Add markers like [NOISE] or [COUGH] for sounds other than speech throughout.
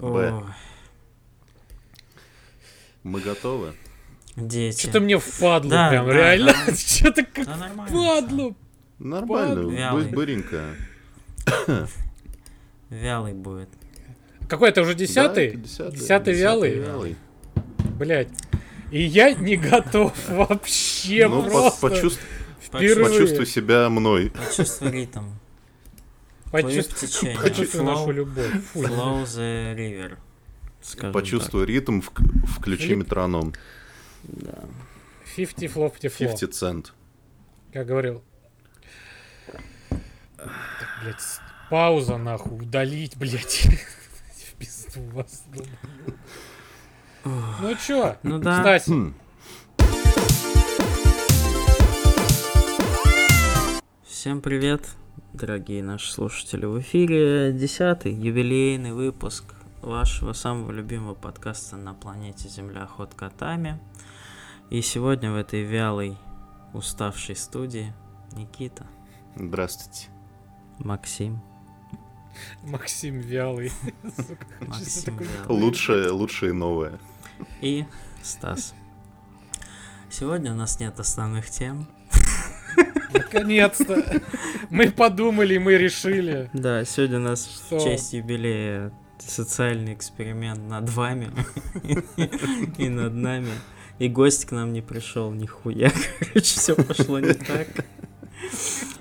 Б. Мы готовы? дети. Что-то мне впадло Да, прям, да, реально. да. [LAUGHS] Что-то как Да нормально. впадло. Нормально, Вялый. бы- быренько. Вялый будет. Какой это уже Да, десятый? это десятый, Десятый вялый? вялый. Блять. И я не готов [LAUGHS] вообще Ну, по- просто. почувств- Впервые. почувствуй себя мной. Почувствуй ритм. [LAUGHS] Почувствуй, нашу любовь. Flow the river. Почувствуй ритм, вк- включи Филипп. метроном. так. Да. 50 флоп 50 флоп. 50 цент. Как говорил. Так, блядь, пауза нахуй, удалить, блядь. [LAUGHS] В пизду вас. Ну чё? Ну да. Стась, Хм, Всем привет, дорогие наши слушатели. В эфире десятый юбилейный выпуск вашего самого любимого подкаста на планете Земля «Ход котами». И сегодня в этой вялой, уставшей студии Никита, Здравствуйте. Максим, Максим Вялый. Максим? Вялый Лучшее, лучшее новое. и Стас. Сегодня у нас нет основных тем. Наконец-то. Мы подумали, мы решили. Да, сегодня у нас Что? в честь юбилея социальный эксперимент над вами и над нами. И гость к нам не пришел, нихуя. Короче, все пошло не так.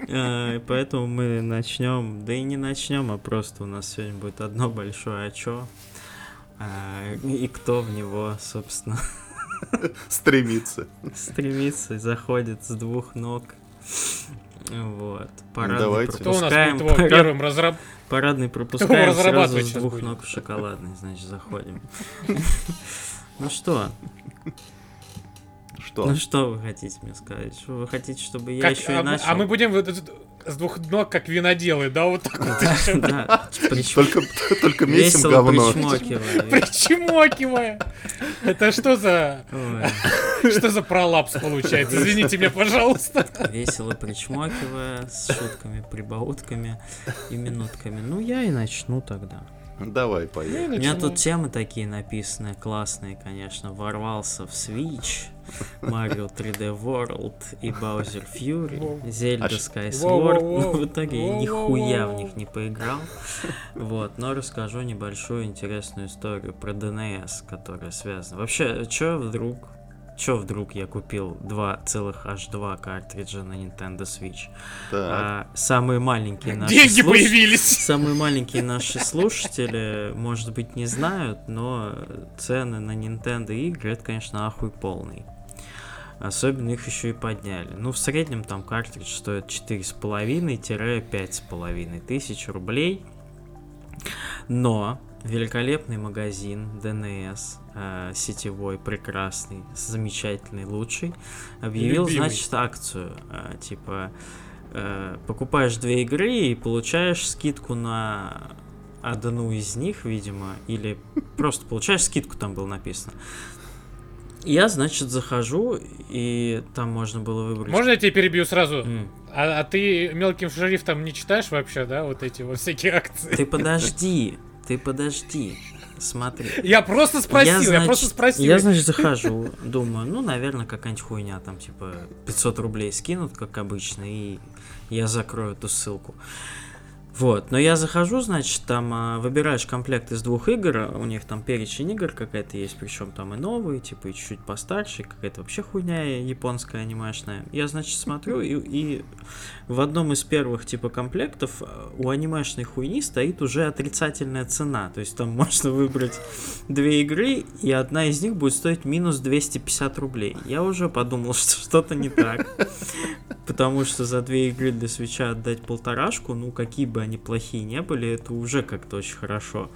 А, Поэтому мы начнем, да и не начнем, а просто у нас сегодня будет одно большое а чё. И кто в него, собственно, Стремиться. стремится и заходит с двух ног. Вот. Парадный давайте. Кто у нас пропускаем, парад- первым разраб... Парадный пропускаем, сразу разрабатывать с сейчас двух будет? ног в шоколадный, значит, заходим. [LAUGHS] Ну что, Что? ну что вы хотите мне сказать? Что вы хотите, чтобы я Как- еще и а, начал? а мы будем вот этот с двух ног, как виноделы, да, вот так вот еще [LAUGHS] Да, прич- Только, только месим говно. причмокивая. причмокивая. Это что за... [LAUGHS] Что за пролапс получается? Извините меня, пожалуйста. Весело причмокивая, с шутками, прибаутками и минутками. Ну, я и начну тогда. Давай, поехали. У меня тут темы такие написаны, классные, конечно. Ворвался в Switch, Mario 3D World и Bowser Fury. Zelda А Skyward. Ну, в итоге я нихуя в них не поиграл. Вот, но расскажу небольшую интересную историю про DNS, которая связана. Вообще, чё вдруг Чё вдруг я купил два целых аж два картриджа на Nintendo Switch? Так, А самые маленькие наши Деньги слуш- появились. Самые маленькие наши слушатели, может быть, не знают, но цены на Nintendo игры, это, конечно, ахуй полный. Особенно их еще и подняли. Ну, в среднем там картридж стоит 4,5-5,5 тысяч рублей. Но великолепный магазин DNS, э, сетевой, прекрасный, замечательный, лучший, объявил, Любимый. значит, акцию. э, типа, э, покупаешь две игры и получаешь скидку на одну из них, видимо, или просто получаешь скидку, там было написано. Я, значит, захожу, и там можно было выбрать... Можно я тебя перебью сразу? М. А, а ты мелким шрифтом не читаешь вообще, да, вот эти вот всякие акции? Ты подожди, ты подожди, смотри. Я просто спросил, я, значит, просто спросил. Я, значит, захожу, думаю, ну, наверное, какая-нибудь хуйня, там, типа, 500 рублей скинут, как обычно, и я закрою эту ссылку. Вот, но я захожу, значит, там а, выбираешь комплект из двух игр, а у них там перечень игр какая-то есть, причем там и новые, типа, и чуть-чуть постарше, какая-то вообще хуйня японская анимешная. Я, значит, смотрю, и, и в одном из первых, типа, комплектов а, у анимешной хуйни стоит уже отрицательная цена, то есть там [LAUGHS] можно выбрать две игры, и одна из них будет стоить минус 250 рублей. Я уже подумал, [LAUGHS] что что-то не так. Потому что за две игры для свеча отдать полторашку, ну, какие бы они плохие не были, это уже как-то очень хорошо.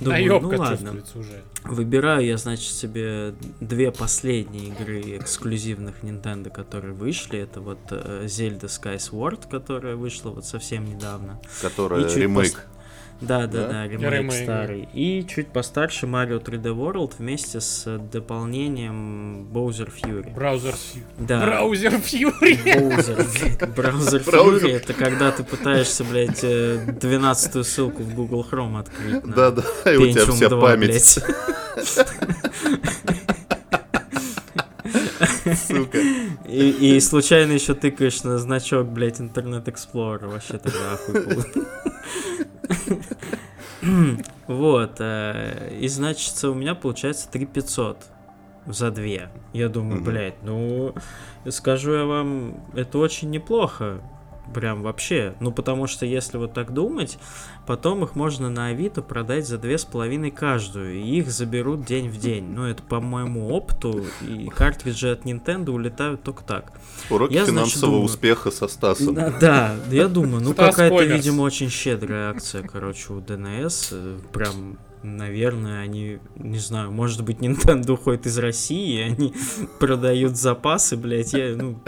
Думаю, ну Наёбка ладно. уже. Выбираю я, значит, себе две последние игры эксклюзивных Nintendo, которые вышли. Это вот э, Zelda Skyward, которая вышла вот совсем недавно. которая ремейк. пос- Да, да, Да? да, ремейк Ремейк. старый. И чуть постарше Mario 3D World вместе с э, дополнением Bowser Fury. Браузер Фью. Да. Браузер браузер [LAUGHS] Браузер. Fury это когда ты пытаешься, блядь, э, 12 ссылку в Google Chrome открыть. Да, да, и у тебя вся 2, память. [LAUGHS] сука. И, и случайно еще тыкаешь на значок, блядь, Internet Explorer. Вообще тогда получится. [CLEARS THROAT] Вот. э, И значит, у меня получается 3500 за две. Я думаю, блядь, ну, скажу я вам, это очень неплохо. Прям вообще. Ну, потому что если вот так думать, потом их можно на Авито продать за две с половиной каждую, и их заберут день в день. Ну, это по моему опыту, и картриджи от Nintendo улетают только так. Уроки Я, значит, финансового думаю- успеха со Стасом. Да, да, я думаю, ну Стас какая-то, видимо, очень щедрая акция, короче, у ДНС. э, Прям, наверное, они, не знаю, может быть, Nintendo уходит из России, и они [LAUGHS] продают запасы, блядь, я, ну...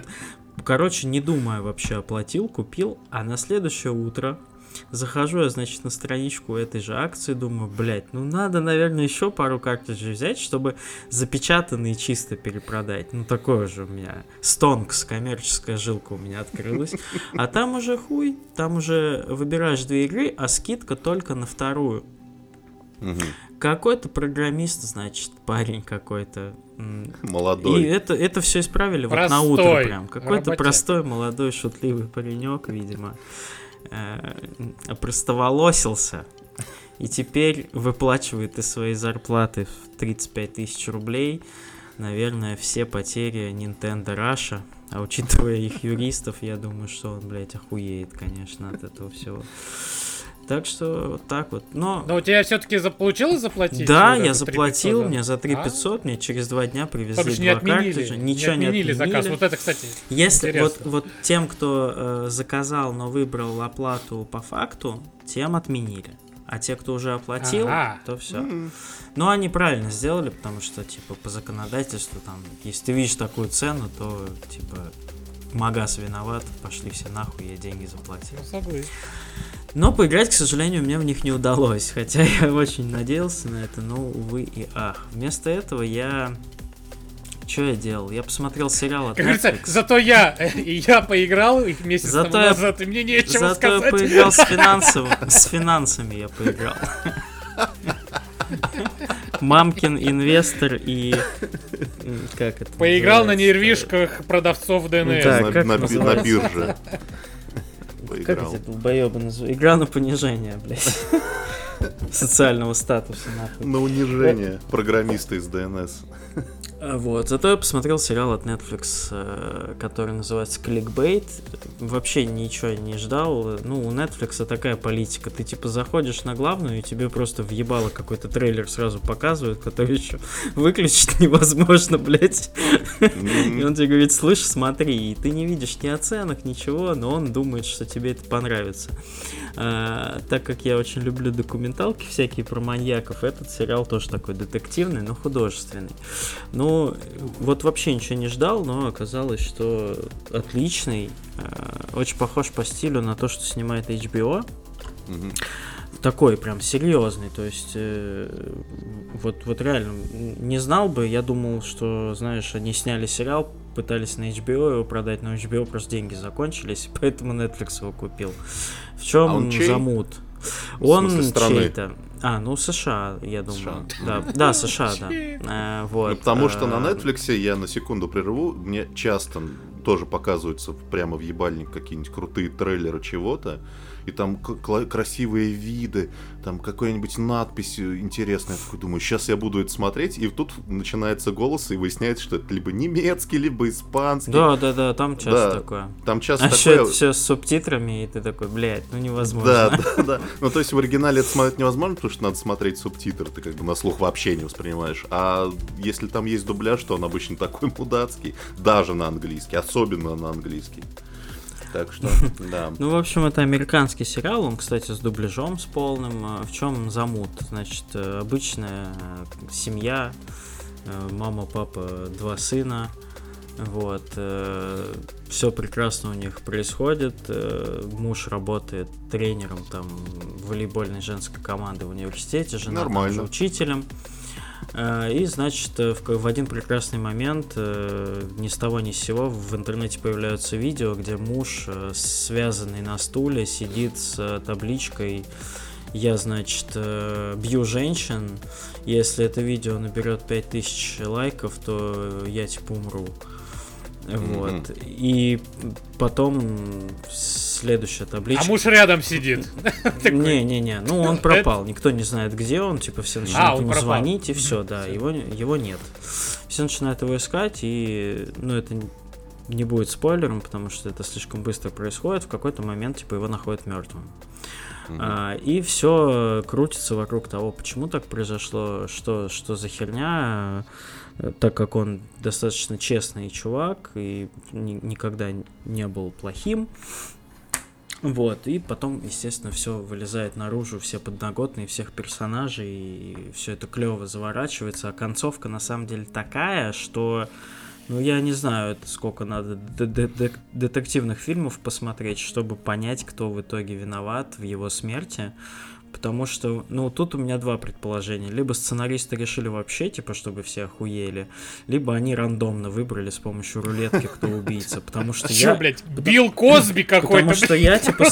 Короче, не думая вообще, оплатил, купил, а на следующее утро захожу я, значит, на страничку этой же акции, думаю, блядь, ну надо, наверное, еще пару картриджей взять, чтобы запечатанные чисто перепродать. Ну, такое же у меня. Стонкс, коммерческая жилка у меня открылась. А там уже хуй, там уже выбираешь две игры, а скидка только на вторую. Мгм. Какой-то программист, значит, парень какой-то. м, И Молодой. это, это все исправили вот на Простой, утро прям. Какой-то простой, молодой, шутливый паренек, видимо, э, простоволосился. И теперь выплачивает из своей зарплаты в 35 тысяч рублей, наверное, все потери Nintendo Russia. А учитывая их юристов, я думаю, что он, блядь, охуеет, конечно, от этого всего. Так что вот так вот. Но Но у тебя все-таки получилось заплатить? да, вот я заплатил, 3500, мне за А? 3500, мне через два дня привезли не два отменили, картриджа, не ничего не отменили отменили. заказ. Вот это, кстати, Если вот, интересно. вот тем, кто э, заказал, но выбрал оплату по факту, тем отменили. А те, кто уже оплатил, Ага. то все. М. Но они правильно сделали, потому что, типа, по законодательству, там, если ты видишь такую цену, то, типа, Магаз виноват, пошли все нахуй, я деньги заплатил. ну. Но поиграть, к сожалению, мне в них не удалось, хотя я очень надеялся на это, но, увы и ах. Вместо этого я... Что я делал? Я посмотрел сериал от Как говорится, Netflix. зато я, и я поиграл их месяц Зато тому я- назад, и мне нечего Зато сказать. я поиграл с [LAUGHS] финансовым, с финансами я поиграл. [LAUGHS] Мамкин инвестор и как это? Поиграл на нервишках продавцов ДНС. Да, на, как на би- на называется? бирже. Как Поиграл. эти долбоебы называют? Игра на понижение, блядь. Социального статуса, нахуй. На унижение программиста из ДНС. А, Вот, зато я посмотрел сериал от Netflix, э, который называется Clickbait. Вообще ничего не ждал. Ну, у Netflix такая политика. Ты типа заходишь на главную, и тебе просто въебало какой-то трейлер сразу показывают, который еще [LAUGHS] выключить невозможно, блядь. И он тебе говорит, слышь, смотри, и ты не видишь ни оценок, ничего, но он думает, что тебе это понравится. А, так как я очень люблю документалки всякие про маньяков, этот сериал тоже такой детективный, но художественный. Ну, вот вообще ничего не ждал, но оказалось, что отличный. а, Очень похож по стилю на то, что снимает HBO такой прям серьезный, то есть э, вот, вот реально не знал бы, я думал, что, знаешь, они сняли сериал, пытались на HBO его продать, но HBO просто деньги закончились, [LAUGHS] поэтому Netflix его купил. В чем А он чей? замут? Он чей-то. А, ну США, я думаю. США. Да, да, [LAUGHS] США, да. Э, вот. Ну, потому что на э, Netflix, я на секунду прерву, мне часто тоже показываются прямо в ебальник какие-нибудь крутые трейлеры чего-то, и там красивые виды, там какая-нибудь надпись э, интересная. Я такой думаю, сейчас я буду это смотреть, и тут начинается голос, и выясняется, что это либо немецкий, либо испанский. Да, да, да, там часто Да, такое. Там [LAUGHS] часто А еще такое... это все с субтитрами, и ты такой, блядь, ну невозможно. Да, [LAUGHS] да, да. Ну, то есть в оригинале это смотреть невозможно, потому что надо смотреть субтитры, ты как бы на слух вообще не воспринимаешь. А если там есть дубляж, то он обычно такой [LAUGHS] мудацкий, даже на английский, особенно на английский. Так что, [LAUGHS] да. Ну, в общем, это американский сериал, он, кстати, с дубляжом, с полным. В чем замут? Значит, э, обычная э, семья, э, мама, папа, два сына. Вот. Все прекрасно у них происходит. Муж работает тренером там волейбольной женской команды в университете, жена там же учителем. Э, и, значит, э, в, один прекрасный момент э, ни с того ни с сего в интернете появляются видео, где муж, связанный на стуле, сидит с табличкой «Я, значит, бью женщин. Если это видео наберет 5000 лайков, то я, типа, умру». Вот. Mm-hmm. И потом следующая табличка. А муж рядом сидит. [LAUGHS] [LAUGHS] Не-не-не, ну он пропал, никто не знает, где он, типа все начинают а, ему звонить, и все, да, его, его нет. Все начинают его искать, и, ну, это не будет спойлером, потому что это слишком быстро происходит, в какой-то момент, типа, его находят мертвым. А, и все крутится вокруг того, почему так произошло, что, что за херня, так как он достаточно честный чувак и ни, никогда не был плохим. Вот, и потом, естественно, все вылезает наружу, все подноготные всех персонажей, и все это клево заворачивается, а концовка на самом деле такая, что, ну, я не знаю, сколько надо детективных фильмов посмотреть, чтобы понять, кто в итоге виноват в его смерти, Потому что, ну, тут у меня два предположения. Либо сценаристы решили вообще, типа, чтобы все охуели, либо они рандомно выбрали с помощью рулетки, кто [LAUGHS] убийца. Потому что я... блядь, Билл Косби [LAUGHS] какой-то, Потому что я, типа,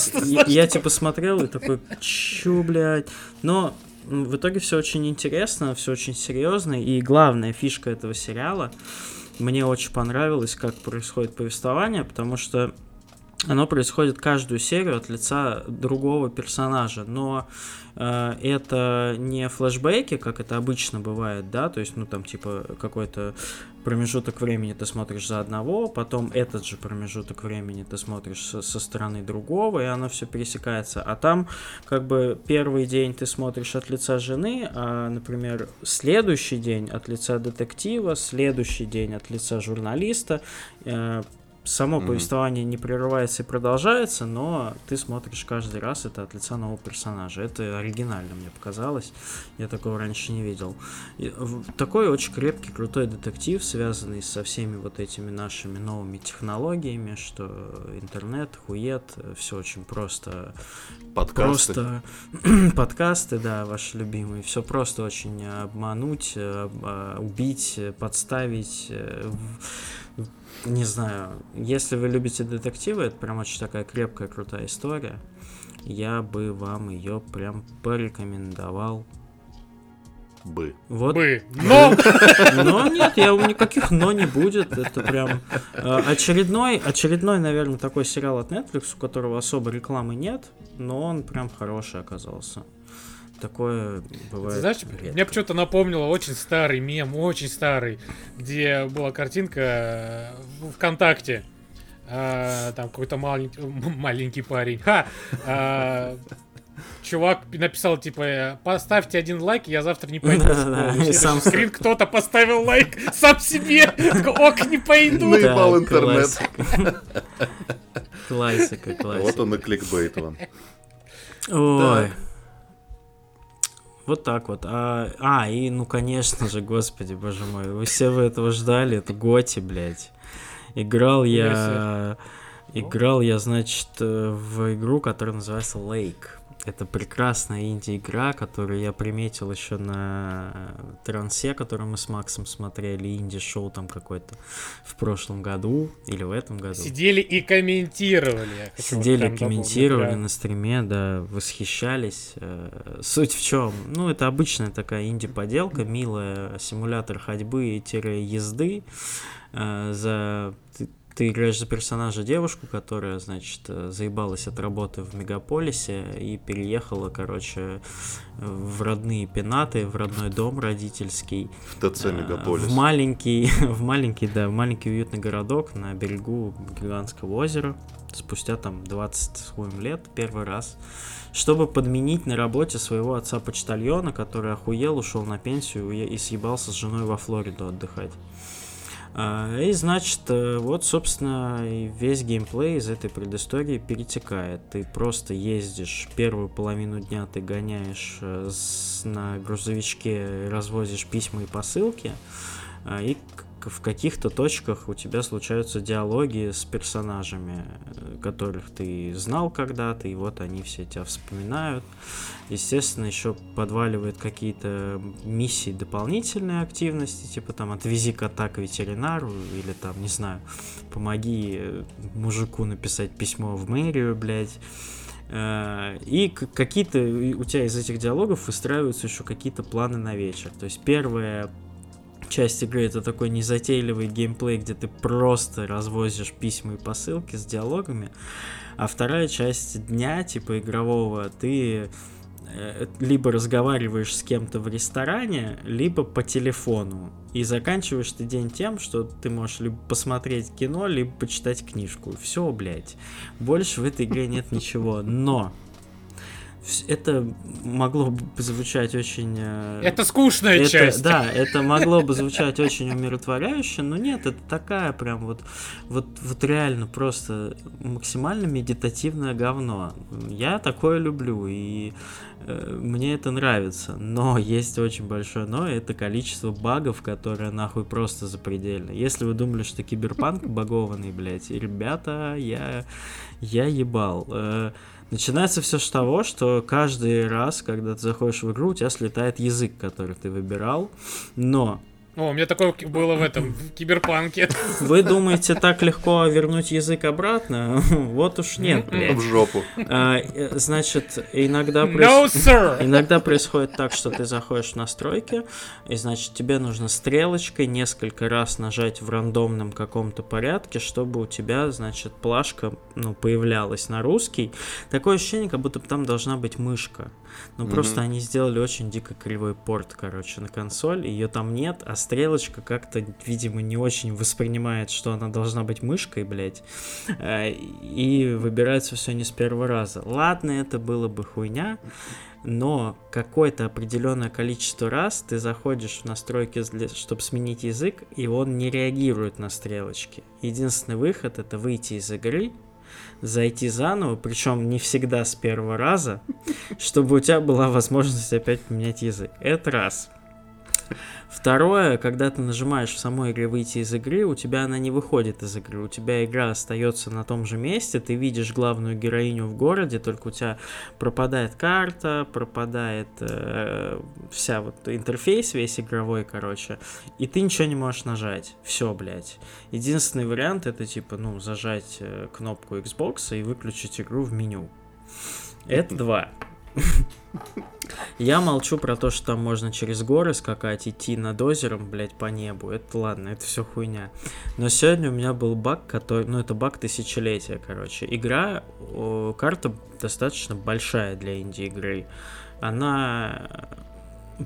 я, типа, смотрел и такой, чё, блядь. Но в итоге все очень интересно, все очень серьезно. И главная фишка этого сериала, мне очень понравилось, как происходит повествование, потому что оно происходит каждую серию от лица другого персонажа, но э, это не флешбеки, как это обычно бывает, да, то есть, ну, там, типа, какой-то промежуток времени ты смотришь за одного, потом этот же промежуток времени ты смотришь со, со стороны другого, и оно все пересекается. А там, как бы, первый день ты смотришь от лица жены, а, например, следующий день от лица детектива, следующий день от лица журналиста, э, само mm-hmm. повествование не прерывается и продолжается, но ты смотришь каждый раз это от лица нового персонажа. Это оригинально, мне показалось. Я такого раньше не видел. И, такой очень крепкий, крутой детектив, связанный со всеми вот этими нашими новыми технологиями, что интернет, хует, все очень просто. Подкасты. Просто [CLEARS THROAT] подкасты, да, ваши любимые. Все просто очень обмануть, а, убить, подставить э, не знаю, если вы любите детективы, это прям очень такая крепкая, крутая история. Я бы вам ее прям порекомендовал. Бы. Вот. Бы. Но! Но нет, я никаких но не будет. Это прям э, очередной, очередной, наверное, такой сериал от Netflix, у которого особо рекламы нет, но он прям хороший оказался такое бывает. Ты знаешь, редко. мне почему-то напомнило очень старый мем, очень старый, где была картинка э, в ВКонтакте. А, там какой-то маленький, маленький парень. Ха! А, чувак написал, типа, поставьте один лайк, я завтра не пойду в Сам скрин кто-то поставил лайк [LAUGHS] сам себе. Ок, не пойду. Наебал интернет. Классика, [LAUGHS] классика. Вот он и кликбейт вам. Ой. Вот так вот. А, а, и ну конечно же, господи, боже мой, вы все вы этого ждали, это Готи, блядь. Играл я... Играл я, значит, э, в игру, которая называется Lake. Это прекрасная инди-игра, которую я приметил еще на трансе, которую мы с Максом смотрели, инди-шоу там какой-то в прошлом году или в этом году. Сидели и комментировали. Сидели и комментировали на стриме, да, восхищались. Э, суть в чем? Ну, это обычная такая инди-поделка, милая симулятор ходьбы-езды э, за ты играешь за персонажа девушку, которая, значит, э, заебалась от работы в мегаполисе и переехала, короче, в родные пенаты, в родной дом родительский. В ТЦ э, Мегаполис. В маленький, [LAUGHS] в маленький, да, в маленький уютный городок на берегу Гигантского озера. Спустя там 20 с лет первый раз чтобы подменить на работе своего отца-почтальона, который охуел, ушел на пенсию и съебался с женой во Флориду отдыхать. А, и значит, э, вот, собственно, весь геймплей из этой предыстории перетекает. Ты просто ездишь, первую половину дня ты гоняешь э, на грузовичке, развозишь письма и посылки, а, и в каких-то точках у тебя случаются диалоги с персонажами, э, которых ты знал когда-то, и вот они все тебя вспоминают. Естественно, еще подваливают какие-то миссии, дополнительные активности, типа там отвези кота к ветеринару, или там, не знаю, помоги э, мужику написать письмо в мэрию, блядь. Э, и какие-то у тебя из этих диалогов выстраиваются еще какие-то планы на вечер. То есть первая часть игры это такой незатейливый геймплей, где ты просто развозишь письма и посылки с диалогами, а вторая часть дня, типа игрового, ты э, либо разговариваешь с кем-то в ресторане, либо по телефону. И заканчиваешь ты день тем, что ты можешь либо посмотреть кино, либо почитать книжку. Все, блядь. Больше в этой игре нет ничего. Но это могло бы звучать очень... Э, это скучная это, часть. Да, это могло бы звучать очень умиротворяюще, но нет, это такая прям вот, вот, вот реально просто максимально медитативное говно. Я такое люблю, и э, мне это нравится, но есть очень большое но, это количество багов, которые нахуй просто запредельно. Если вы думали, что киберпанк [LAUGHS] багованный, блядь, ребята, я, я ебал. Э, Начинается все с того, что каждый раз, когда ты заходишь в игру, у тебя слетает язык, который ты выбирал, но о, у меня такое было в этом, в киберпанке. Вы думаете, так легко вернуть язык обратно? [LAUGHS] Вот уж нет, блядь. В жопу. А, э, значит, иногда, no, sir! иногда происходит так, что ты заходишь в настройки, и, значит, тебе нужно стрелочкой несколько раз нажать в рандомном каком-то порядке, чтобы у тебя, значит, плашка, ну, появлялась на русский. Такое ощущение, как будто там должна быть мышка. Ну, mm-hmm. просто они сделали очень дико кривой порт, короче, на консоль, ее там нет, а стрелочка как-то, видимо, не очень воспринимает, что она должна быть мышкой, блядь, э, и выбирается все не с первого раза. Ладно, это было бы хуйня, но какое-то определенное количество раз ты заходишь в настройки, чтобы сменить язык, и он не реагирует на стрелочки. Единственный выход это выйти из игры, зайти заново, причем не всегда с первого раза, чтобы у тебя была возможность опять поменять язык. Это раз. Второе, когда ты нажимаешь в самой игре выйти из игры, у тебя она не выходит из игры, у тебя игра остается на том же месте, ты видишь главную героиню в городе, только у тебя пропадает карта, пропадает э, вся вот интерфейс весь игровой, короче, и ты ничего не можешь нажать. Все, блядь. Единственный вариант это типа, ну, зажать э, кнопку Xbox и выключить игру в меню. Это два. Я молчу про то, что там можно через горы скакать, идти над озером, блядь, по небу. Это ладно, это все хуйня. Но сегодня у меня был баг, который... Ну, это баг тысячелетия, короче. Игра, о, карта достаточно большая для инди-игры. Она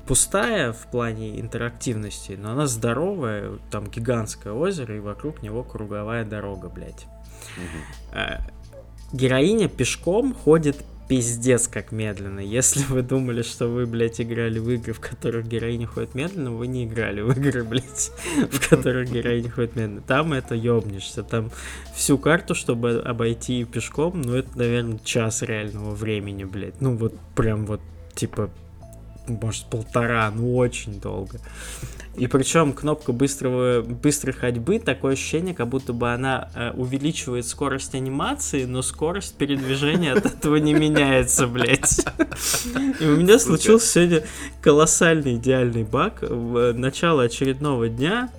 пустая в плане интерактивности, но она здоровая, там гигантское озеро, и вокруг него круговая дорога, блядь. Угу. Героиня пешком ходит пиздец как медленно. Если вы думали, что вы, блядь, играли в игры, в которых героиня ходит медленно, вы не играли в игры, [LAUGHS] блядь, в которых героиня ходит медленно. Там это ёбнешься. Там всю карту, чтобы обойти пешком, ну, это, наверное, час реального времени, блядь. Ну, вот прям вот, типа, может, полтора, ну, очень долго. И причем кнопка быстрого, быстрой ходьбы, такое ощущение, как будто бы она э, увеличивает скорость анимации, но скорость передвижения от этого не меняется, блядь. И у меня случился сегодня колоссальный идеальный баг. В начало очередного дня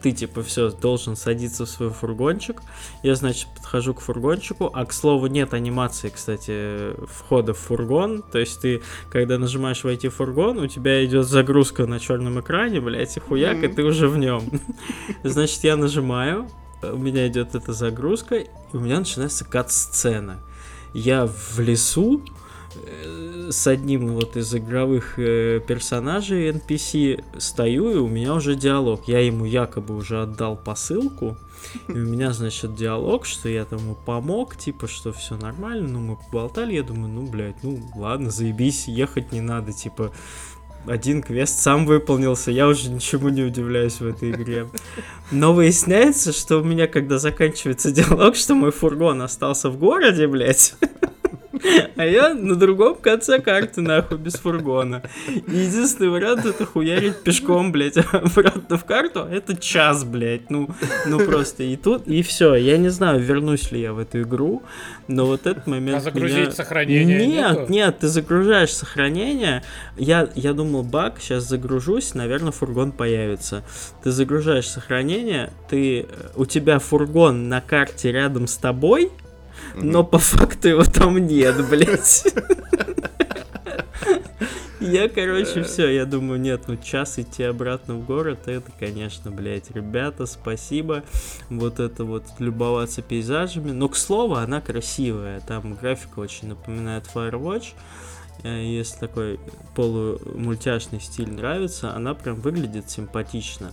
ты типа все должен садиться в свой фургончик. Я, значит, подхожу к фургончику, а к слову нет анимации, кстати, входа в фургон. То есть ты, когда нажимаешь войти в фургон, у тебя идет загрузка на черном экране, блядь, и хуяк, mm-hmm. и ты уже в нем. Значит, я нажимаю, у меня идет эта загрузка, и у меня начинается кат-сцена. Я в лесу, с одним вот из игровых э, персонажей NPC стою, и у меня уже диалог. Я ему якобы уже отдал посылку, и у меня, значит, диалог, что я тому помог, типа, что все нормально, ну, мы поболтали, я думаю, ну, блядь, ну, ладно, заебись, ехать не надо, типа, один квест сам выполнился, я уже ничему не удивляюсь в этой игре. Но выясняется, что у меня, когда заканчивается диалог, что мой фургон остался в городе, блядь, [LAUGHS] А я на другом конце карты, нахуй, без фургона. единственный вариант это хуярить пешком, блядь, [LAUGHS] обратно в карту. А это час, блядь. Ну, ну просто и тут, и все. Я не знаю, вернусь ли я в эту игру, но вот этот момент... А загрузить меня... сохранение Нет, нету? нет, ты загружаешь сохранение. Я, я думал, баг, сейчас загружусь, наверное, фургон появится. Ты загружаешь сохранение, ты, у тебя фургон на карте рядом с тобой, но по факту его там нет, блядь. Я, короче, все, я думаю, нет, ну час идти обратно в город, это, конечно, блядь, ребята, спасибо. Вот это вот любоваться пейзажами. Но, к слову, она красивая. Там графика очень напоминает Firewatch. Э, Если такой полумультяшный стиль нравится, она прям выглядит симпатично.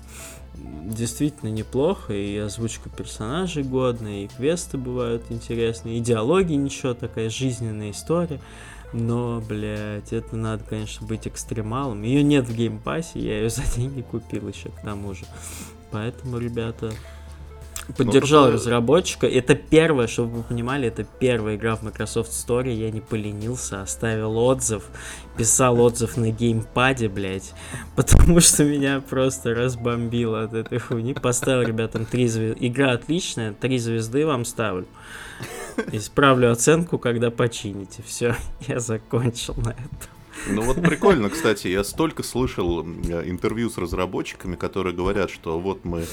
Действительно неплохо, и озвучка персонажей годная, и квесты бывают интересные, и диалоги ничего, такая жизненная история. Но, блядь, это надо, конечно, быть экстремалом. Ее нет в Game Pass'е, я ее [LAUGHS] за деньги купил еще к тому же. Поэтому, ребята, поддержал это- разработчика. Это первое, чтобы вы понимали, это первая игра в Microsoft Store. Я не поленился, оставил отзыв, писал отзыв на геймпаде, блядь, [LAUGHS] потому что меня просто разбомбило от этой хуйни. Поставил ребятам три звезды. Игра отличная, три звезды вам ставлю. Исправлю оценку, когда почините. Все, [LAUGHS] я закончил на этом. Ну вот прикольно, кстати, я столько слышал э, интервью с разработчиками, которые говорят, что вот мы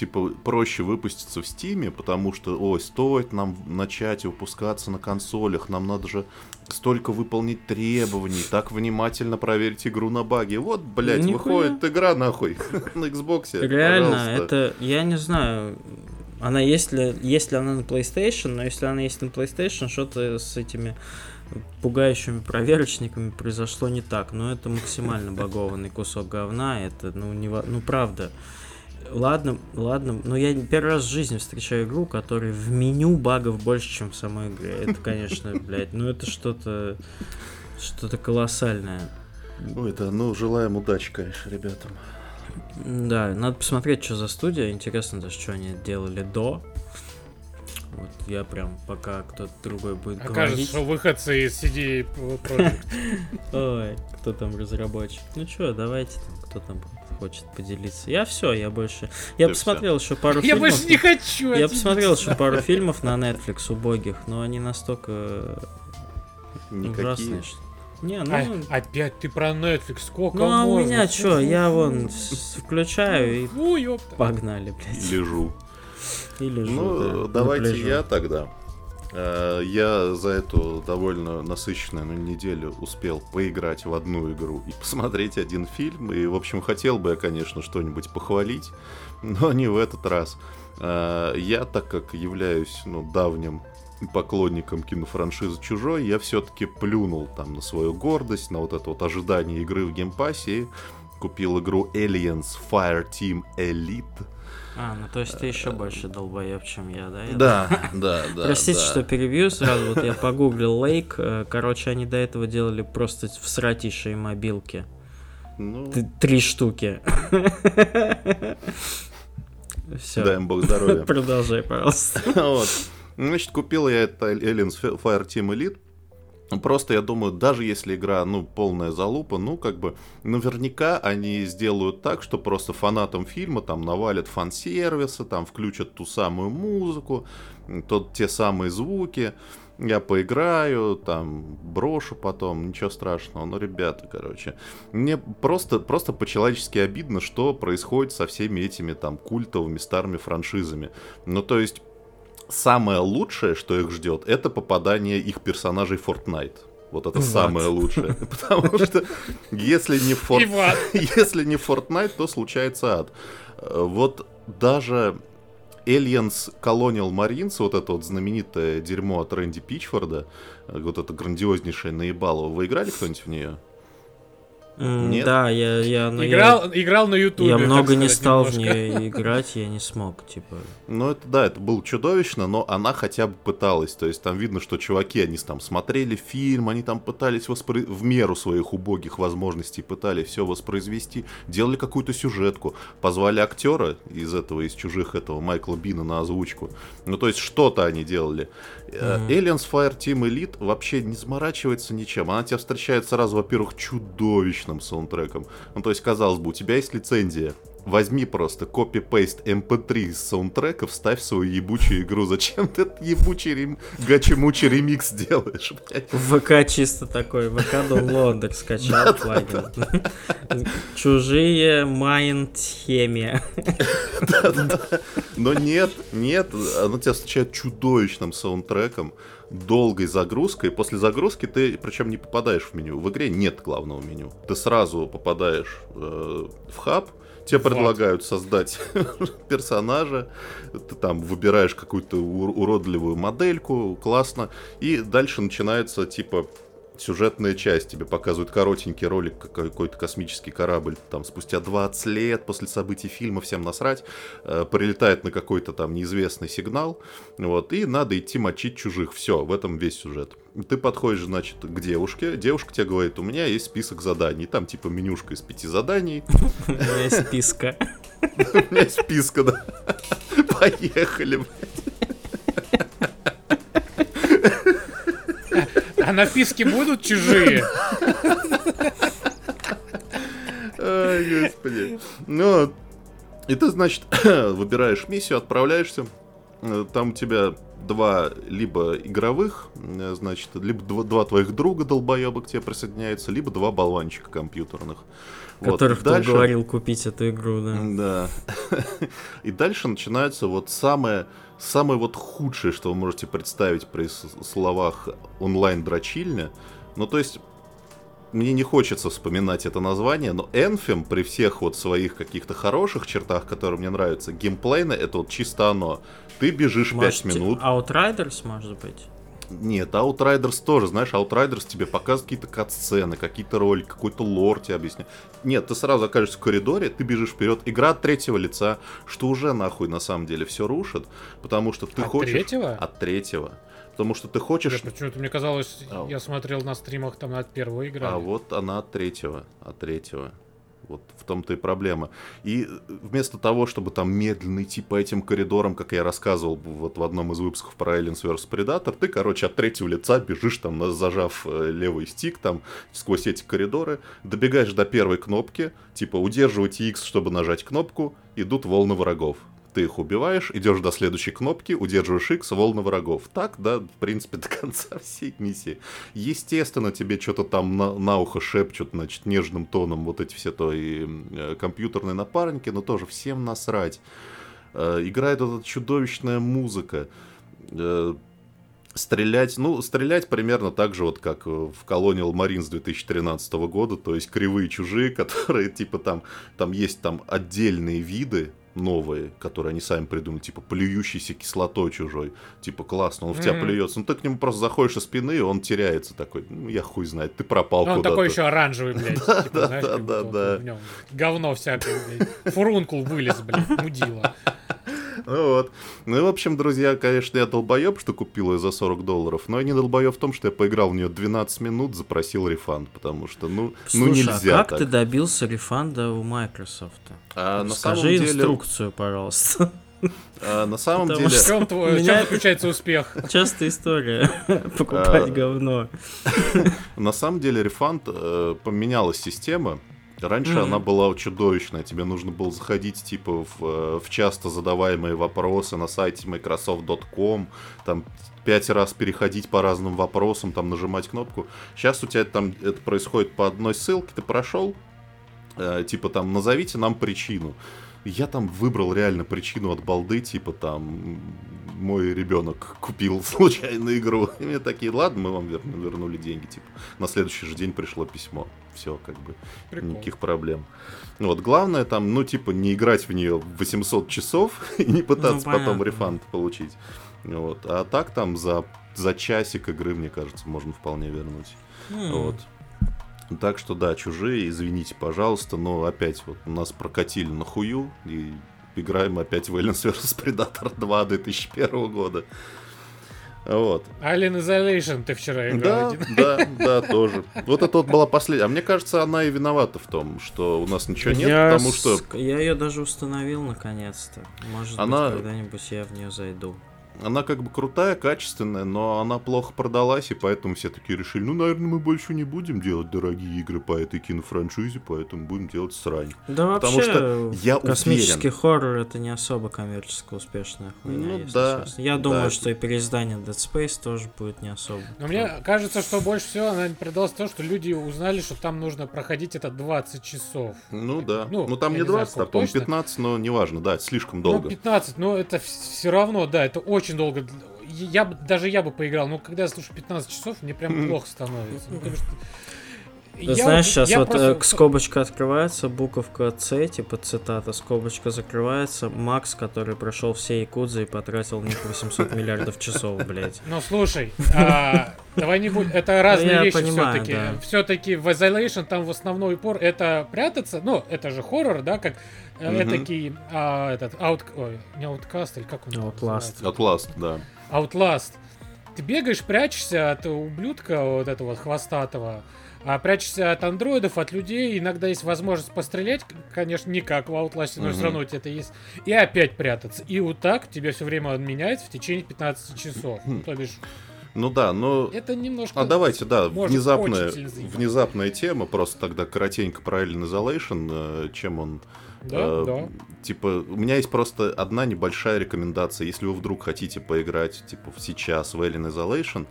типа проще выпуститься в Стиме, потому что, ой, стоит нам начать выпускаться на консолях, нам надо же столько выполнить требований, так внимательно проверить игру на баги. Вот, блядь, Нихуя. выходит игра нахуй [LAUGHS] на Xbox. Реально, пожалуйста. это, я не знаю, она есть ли, есть ли она на PlayStation, но если она есть на PlayStation, что-то с этими пугающими проверочниками произошло не так. Но это максимально [LAUGHS] багованный кусок говна, это, ну, не, ну, правда. Ладно, ладно, но я первый раз в жизни встречаю игру, которой в меню багов больше, чем в самой игре. Это, конечно, [LAUGHS] блядь, ну это что-то, что-то колоссальное. Ну, это, ну, желаем удачи, конечно, ребятам. Да, надо посмотреть, что за студия. Интересно даже, что они делали до. Вот я прям, пока кто-то другой будет Окажется, говорить. что выходцы из CD Projekt. [LAUGHS] Ой, кто там разработчик? Ну что, давайте там, кто там хочет поделиться. Я все, я больше... Я Ты посмотрел еще пару Я фильмов. больше не хочу. Я посмотрел еще пару фильмов на Netflix убогих, но они настолько Никакие. ужасные, что... Не, ну... А, опять ты про Netflix, сколько ну а у можно? меня что, я вон включаю и Фу, ёпта. погнали, блядь. Лежу. И лежу, Ну, да, давайте я тогда. Э, Я за эту довольно насыщенную ну, неделю успел поиграть в одну игру и посмотреть один фильм. И, в общем, хотел бы я, конечно, что-нибудь похвалить, но не в этот раз. Э, Я, так как являюсь ну, давним поклонником кинофраншизы «Чужой», я все-таки плюнул там на свою гордость, на вот это вот ожидание игры в Game Pass'е и купил игру Aliens Fireteam Elite. А, ну то есть ты еще больше долбоеб, чем я, да? Я Да, [LAUGHS] да, да. Простите, да. что перебью сразу. Вот я погуглил Lake. Короче, они до этого делали просто всратейшие мобилки. Ну, Три штуки. [LAUGHS] Все. дай им бог здоровья. [LAUGHS] Продолжай, пожалуйста. Вот. Значит, купил я это Aliens Fire Team Elite. Просто я думаю, даже если игра, ну, полная залупа, ну, как бы, наверняка они сделают так, что просто фанатам фильма там навалят фан-сервисы, там включат ту самую музыку, тот, те самые звуки. Я поиграю, там, брошу потом, ничего страшного. Но, ребята, короче, мне просто, просто по-человечески обидно, что происходит со всеми этими там культовыми старыми франшизами. Ну, то есть, самое лучшее, что их ждет, это попадание их персонажей в Fortnite. Вот это Вот. самое лучшее. [LAUGHS] Потому что если не, Форт... [LAUGHS] Если не Fortnite, то случается ад. Э, Вот даже Aliens Colonial Marines, вот это вот знаменитое дерьмо от Рэнди Пичфорда, э, вот это грандиознейшее наебалово, вы играли кто-нибудь в нее? М, Нет? Да, я, я, но я- Играл, играл на ютубе. я, много не стал в немножко. нее играть, я не смог, типа. Ну, это да, это было чудовищно, но она хотя бы пыталась. То есть там видно, что чуваки, они там смотрели фильм, они там пытались воспро- в меру своих убогих возможностей пытались все воспроизвести, делали какую-то сюжетку, позвали актера из этого, из чужих этого Майкла Бина на озвучку. Ну, то есть что-то они делали. Мгм. Aliens Fire Team Elite вообще не заморачивается ничем. Она тебя встречает сразу, во-первых, чудовищным саундтреком. Ну, то есть, казалось бы, у тебя есть лицензия. Возьми просто копи-пейст MP3 из саундтрека, вставь в свою ебучую игру. Зачем ты этот ебучий рем... гачи-мучи ремикс делаешь, блядь? ВК чисто такой, ВК доwnloader скачал плагин. Чужие Mind хемия. Но нет, нет, она тебя встречает чудовищным саундтреком, долгой загрузкой. После загрузки ты, причем не попадаешь в меню. В игре нет главного меню. Ты сразу попадаешь э, в хаб, тебе Вот. предлагают создать [LAUGHS] персонажа, ты там выбираешь какую-то ур- уродливую модельку, классно, и дальше начинается типа сюжетная часть. Тебе показывают коротенький ролик, как какой-то космический корабль, там, спустя 20 лет после событий фильма, всем насрать, э, прилетает на какой-то там неизвестный сигнал, вот, и надо идти мочить чужих. Все, в этом весь сюжет. Ты подходишь, значит, к девушке, девушка тебе говорит, у меня есть список заданий, там, типа, менюшка из пяти заданий, [LAUGHS] У меня есть списка. [LAUGHS] у меня есть списка, да. [LAUGHS] Поехали, блядь. А написки будут чужие? Ай, господи. Ну, и ты, значит, [COUGHS] выбираешь миссию, отправляешься. Э, Там у тебя два либо игровых, э, значит, либо два, два твоих друга долбоеба к тебе присоединяются, либо два болванчика компьютерных. Вот. Которых ты дальше- уговорил купить эту игру, да. Да. [LAUGHS] И дальше начинается вот самое, самое вот худшее, что вы можете представить при словах онлайн-дрочильня. Ну, то есть, мне не хочется вспоминать это название, но Энфим при всех вот своих каких-то хороших чертах, которые мне нравятся, геймплейно это вот чисто оно. Ты бежишь 5 Может, минут. Outriders, может быть? Нет, Outriders тоже, знаешь, Outriders тебе показывает какие-то кат-сцены, какие-то ролики, какой-то лор тебе объясняет. Нет, ты сразу окажешься в коридоре, ты бежишь вперед, игра от третьего лица, что уже нахуй на самом деле все рушит, потому что ты От хочешь... третьего? От третьего. Потому что ты хочешь... Почему-то мне казалось, Ау. я смотрел на стримах там от первого игры. А вот она от третьего, от третьего. Вот в том-то и проблема. И вместо того, чтобы там медленно идти по этим коридорам, как я рассказывал вот в одном из выпусков про Aliens vs Predator, ты, короче, от третьего лица бежишь там, зажав э, левый стик там сквозь эти коридоры, добегаешь до первой кнопки, типа удерживать X, чтобы нажать кнопку, идут волны врагов. Ты их убиваешь, идешь до следующей кнопки, удерживаешь X, волны врагов. Так, да, в принципе, [LAUGHS] до конца всей миссии. Естественно, тебе что-то там на, на ухо шепчут, значит, нежным тоном вот эти все твои э, компьютерные напарники, но тоже всем насрать. Э, играет вот эта чудовищная музыка. Э, Стрелять, ну, стрелять примерно так же, вот как э, в Colonial Marines 2013 года, то есть кривые чужие, [LAUGHS] которые, типа, там, там есть там отдельные виды, новые, которые они сами придумали, типа плюющийся кислотой чужой. Типа классно, он в тебя Мгм. плюется. Ну ты к нему просто заходишь со спины, и он теряется такой. Ну, я хуй знает, ты пропал Ну, он куда-то. такой еще оранжевый, блядь. [LAUGHS] Да, типа, да, да, Говно всякое, блядь. Фурункул вылез, блядь, мудила. Ну вот. Ну и, в общем, друзья, конечно, я долбоеб, что купил ее за 40 долларов, но я не долбоеб в том, что я поиграл в нее 12 минут, запросил рефанд, потому что, ну, ну Слушай, нельзя а как так. ты добился рефанда у Microsoft? А на Скажи деле, инструкцию, пожалуйста. [LAUGHS] а, на самом Потому деле, В чем твой, в Меня- чем заключается успех? [LAUGHS] Частая история. [LAUGHS] Покупать А, говно. На самом деле, рефанд э, поменялась система. Раньше Мгм. она была чудовищная. Тебе нужно было заходить типа в, э, в часто задаваемые вопросы на сайте Microsoft.com, там пять раз переходить по разным вопросам, там нажимать кнопку. Сейчас у тебя там это происходит по одной ссылке, ты прошел, э, типа там назовите нам причину. Я там выбрал реально причину от балды, типа там мой ребенок купил [LAUGHS] случайно игру. И мне такие, ладно, мы вам верну- вернули деньги. Типа на следующий же день пришло письмо. Все, как бы, Прикол. никаких проблем. Ну Вот, главное там, ну, типа, не играть в нее 800 часов [LAUGHS] и не пытаться Ну, потом рефанд получить. Вот. А так там за, за часик игры, мне кажется, можно вполне вернуть. М. Вот. Так что да, чужие, извините, пожалуйста, но опять вот нас прокатили на хую и играем опять в Aliens vs Predator 2 2001 года. Вот. Alien Isolation ты вчера играл Да, один. да, да, тоже. Вот это вот была последняя. А мне кажется, она и виновата в том, что у нас ничего нет, я потому что с- Я ее даже установил наконец-то. Может Она- быть, когда-нибудь я в нее зайду. Она как бы крутая, качественная, но она плохо продалась, и поэтому все такие решили, ну, наверное, мы больше не будем делать дорогие игры по этой кинофраншизе, поэтому будем делать срань. Да Потому вообще, что я космический уверен. хоррор это не особо коммерчески успешная хуйня, Ну если да, честно. Я да. думаю, что и переиздание Dead Space тоже будет не особо. Но мне кажется, что больше всего она продалась то, что люди узнали, что там нужно проходить это 20 часов. Ну да. Ну, Ну, там не не знаю, 20, а по-моему точно. 15, но неважно, да, это слишком Ну, долго. 15, но это все равно, да, это очень долго. Я бы, даже я бы поиграл, но когда я слушаю 15 часов, мне прям [LAUGHS] плохо становится. Ну, потому что- Я знаешь, сейчас я вот просто- э, скобочка открывается, буковка С, типа цитата, скобочка закрывается, Макс, который прошел все Якудзы и потратил в них 800 [LAUGHS] миллиардов часов, блядь. Ну слушай, а, давай не будем. Это разные вещи все-таки. Все-таки в Isolation там в основной упор это прятаться. Ну, это же хоррор, да, как Мгм. этакий а, этот аут, ой, не ауткаст или как он Outlast. Outlast, да. Outlast. Ты бегаешь, прячешься от ублюдка вот этого хвостатого, а прячешься от андроидов, от людей. Иногда есть возможность пострелять, конечно, не как в Outlast, но Мгм. все равно у тебя это есть. И опять прятаться. И вот так тебе все время меняется в течение 15 часов. Хм. Ну, то бишь, Ну да, но... это немножко... А давайте, да, внезапная, внезапная тема, просто тогда коротенько про Alien Isolation, э, чем он... Да, э, да. Типа, у меня есть просто одна небольшая рекомендация, если вы вдруг хотите поиграть, типа, сейчас в Alien Isolation,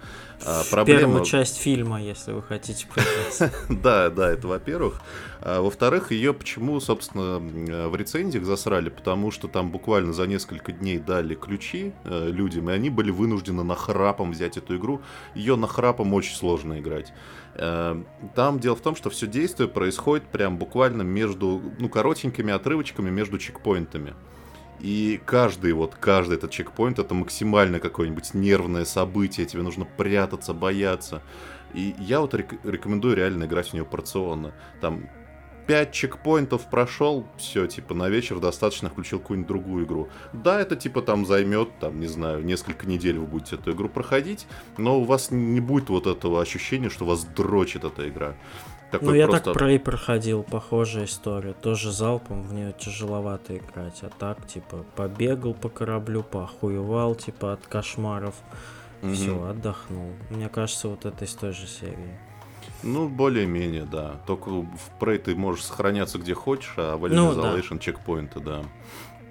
э, проблема... Первую часть фильма, если вы хотите поиграть. [LAUGHS] Да, да, это во-первых. А, во-вторых, ее почему, собственно, м, в рецензиях засрали? Потому что там буквально за несколько дней дали ключи э, людям, и они были вынуждены нахрапом взять эту игру. Ее нахрапом очень сложно играть. Э, Там дело в том, что все действие происходит прям буквально между, ну, коротенькими отрывочками между чекпоинтами. И каждый, вот каждый этот чекпоинт это максимально какое-нибудь нервное событие, тебе нужно прятаться, бояться. И я вот рек- рекомендую реально играть в нее порционно. Там 5 чекпоинтов прошел, все, типа, на вечер достаточно включил какую-нибудь другую игру. Да, это типа там займет, там, не знаю, несколько недель вы будете эту игру проходить, но у вас не будет вот этого ощущения, что вас дрочит эта игра. Такой Ну, я просто- так Prey проходил, похожая история. Тоже залпом в нее тяжеловато играть. А так, типа, побегал по кораблю, поохуевал, типа, от кошмаров. Мгм. Все, отдохнул. Мне кажется, вот это из той же серии. Ну, более-менее, да. Только в Prey ты можешь сохраняться где хочешь, а в Alien Ну, да. Isolation чекпоинты, да.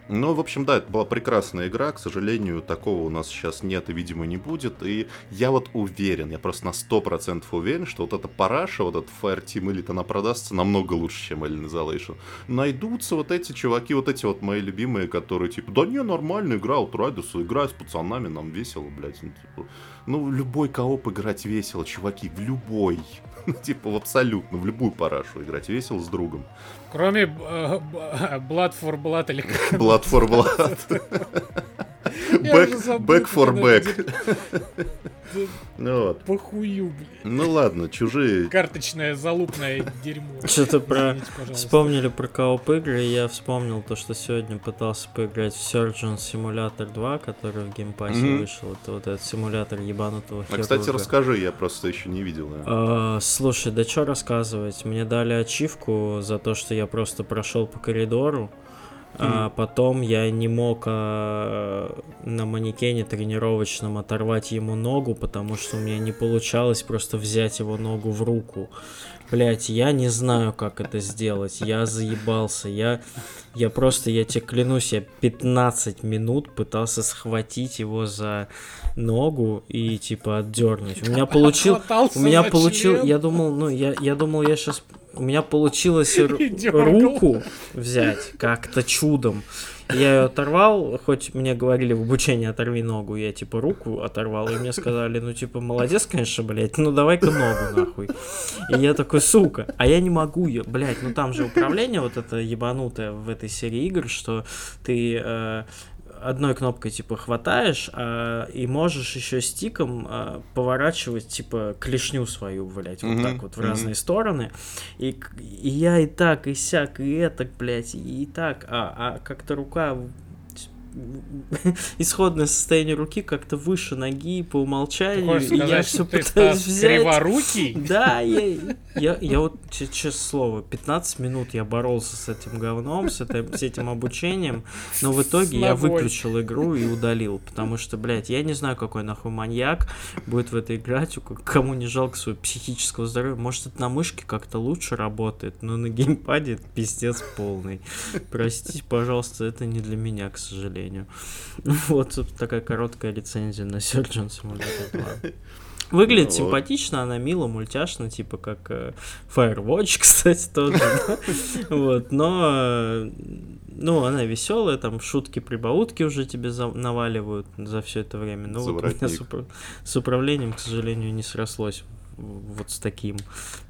Ну, в общем, да, это была прекрасная игра. К сожалению, такого у нас сейчас нет и, видимо, не будет. И я вот уверен, я просто на 100% уверен, что вот эта параша, вот этот Fireteam Elite, она продастся намного лучше, чем Alien Isolation. Найдутся вот эти чуваки, вот эти вот мои любимые, которые типа, да не, нормально, игра Outriders, играю с пацанами, нам весело, блядь. Ну, типа, ну, любой кооп играть весело, чуваки, в любой. [LAUGHS] Ну, типа, в абсолютно, в любую парашу играть весело с другом. Кроме э, Blood for Blood или Blood for blood. Back, back for back. [LAUGHS] Ну вот. похую, блин. Ну ладно, чужие. Карточное залупное дерьмо. Что-то про... Вспомнили про кооп игры, и я вспомнил то, что сегодня пытался поиграть в Surgeon Simulator 2, который в Game Pass'е вышел. Это вот этот симулятор ебанутого А, кстати, расскажи, я просто еще не видел. А, слушай, да что рассказывать? Мне дали ачивку за то, что я просто прошел по коридору. А потом я не мог а, на манекене тренировочном оторвать ему ногу, потому что у меня не получалось просто взять его ногу в руку. Блять, я не знаю, как это сделать. Я заебался. Я, я просто, я тебе клянусь, я 15 минут пытался схватить его за ногу и типа отдернуть. У меня [LAUGHS] получил, у меня получил, я думал, ну, я, я думал, я сейчас... У меня получилось [LAUGHS] руку взять как-то чудом. Я ее оторвал, хоть мне говорили в обучении оторви ногу, я типа руку оторвал, и мне сказали, ну типа молодец, конечно, блядь, ну давай-ка ногу нахуй. И я такой, сука, а я не могу ее, блядь, ну там же управление вот это ебанутое в этой серии игр, что ты э, одной кнопкой типа хватаешь, а, и можешь еще стиком а, поворачивать типа клешню свою, блядь, вот Мгм, так вот в мгм. разные стороны. И, и я и так, и сяк, и это, блядь, и так, а, а как-то рука [LAUGHS] исходное состояние руки как-то выше ноги по Ты умолчанию, хочешь и я сказать, все что ты пытаюсь взять. криворукий? [LAUGHS] Да, я, я, я вот, че- честное слово, 15 минут я боролся с этим говном, с, этой- с этим обучением, но в итоге я выключил игру и удалил, потому что, блядь, я не знаю, какой нахуй маньяк будет в это играть, кому не жалко своего психического здоровья. Может, это на мышке как-то лучше работает, но на геймпаде это пиздец полный. Простите, пожалуйста, это не для меня, к сожалению. [LAUGHS] Вот собственно, такая короткая рецензия на Surgeon Simulator 2. Выглядит Ну вот. симпатично, она мило, мультяшно, типа как э, Firewatch, [LAUGHS] кстати, тоже. Вот, но э, ну, она веселая, там шутки, прибаутки уже тебе наваливают за все это время. Но вот у меня с, управлением, к сожалению, не срослось вот с таким,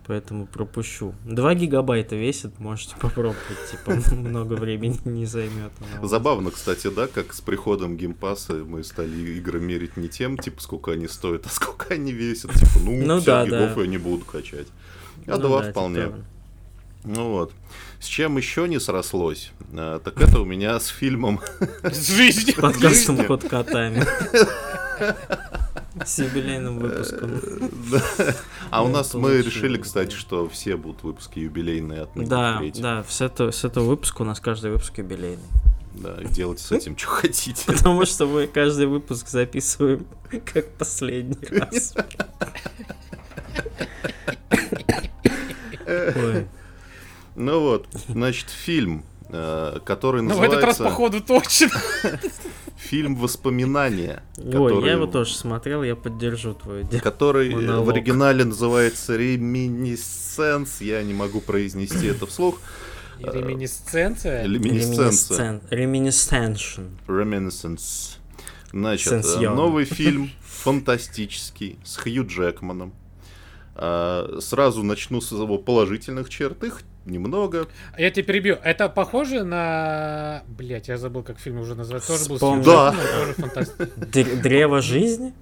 поэтому пропущу. 2 гигабайта весит, можете попробовать, типа [LAUGHS] много времени не займет. Забавно, кстати, да, как с приходом Game Pass'а мы стали игры мерить не тем, типа, сколько они стоят, а сколько они весят. Типа, ну, Ну 50 да, гигов да. я не буду качать. А Ну два да, вполне. типа, Ну вот. С чем еще не срослось, а, так это у меня с фильмом С жизнью. Подкастом ход котами. [LAUGHS] С юбилейным выпуском. Да. А у нас мы решили, кстати, что все будут выпуски юбилейные от ныне Да, да, с этого, выпуска у нас каждый выпуск юбилейный. Да, делайте с этим, что хотите. Потому что мы каждый выпуск записываем как последний раз. Ой, Ну вот, значит, фильм, э, который Ну, в этот раз, называется походу, точно. Фильм «Воспоминания», Ой, который- я его тоже смотрел, я поддержу твою идею. который Монолог. в оригинале называется «Реминисценс», я не могу произнести это вслух. Реминисценция. Реминисценция. Реминисценшн. Reminiscence. Значит, э, Сенсьон. новый [LAUGHS] фильм, фантастический, с Хью Джекманом. Сразу начну с его положительных черт, их немного. Я тебя перебью. Это похоже на... Блять, я забыл, как фильм уже называется. Тоже был. Хью Да. Тоже Древо жизни?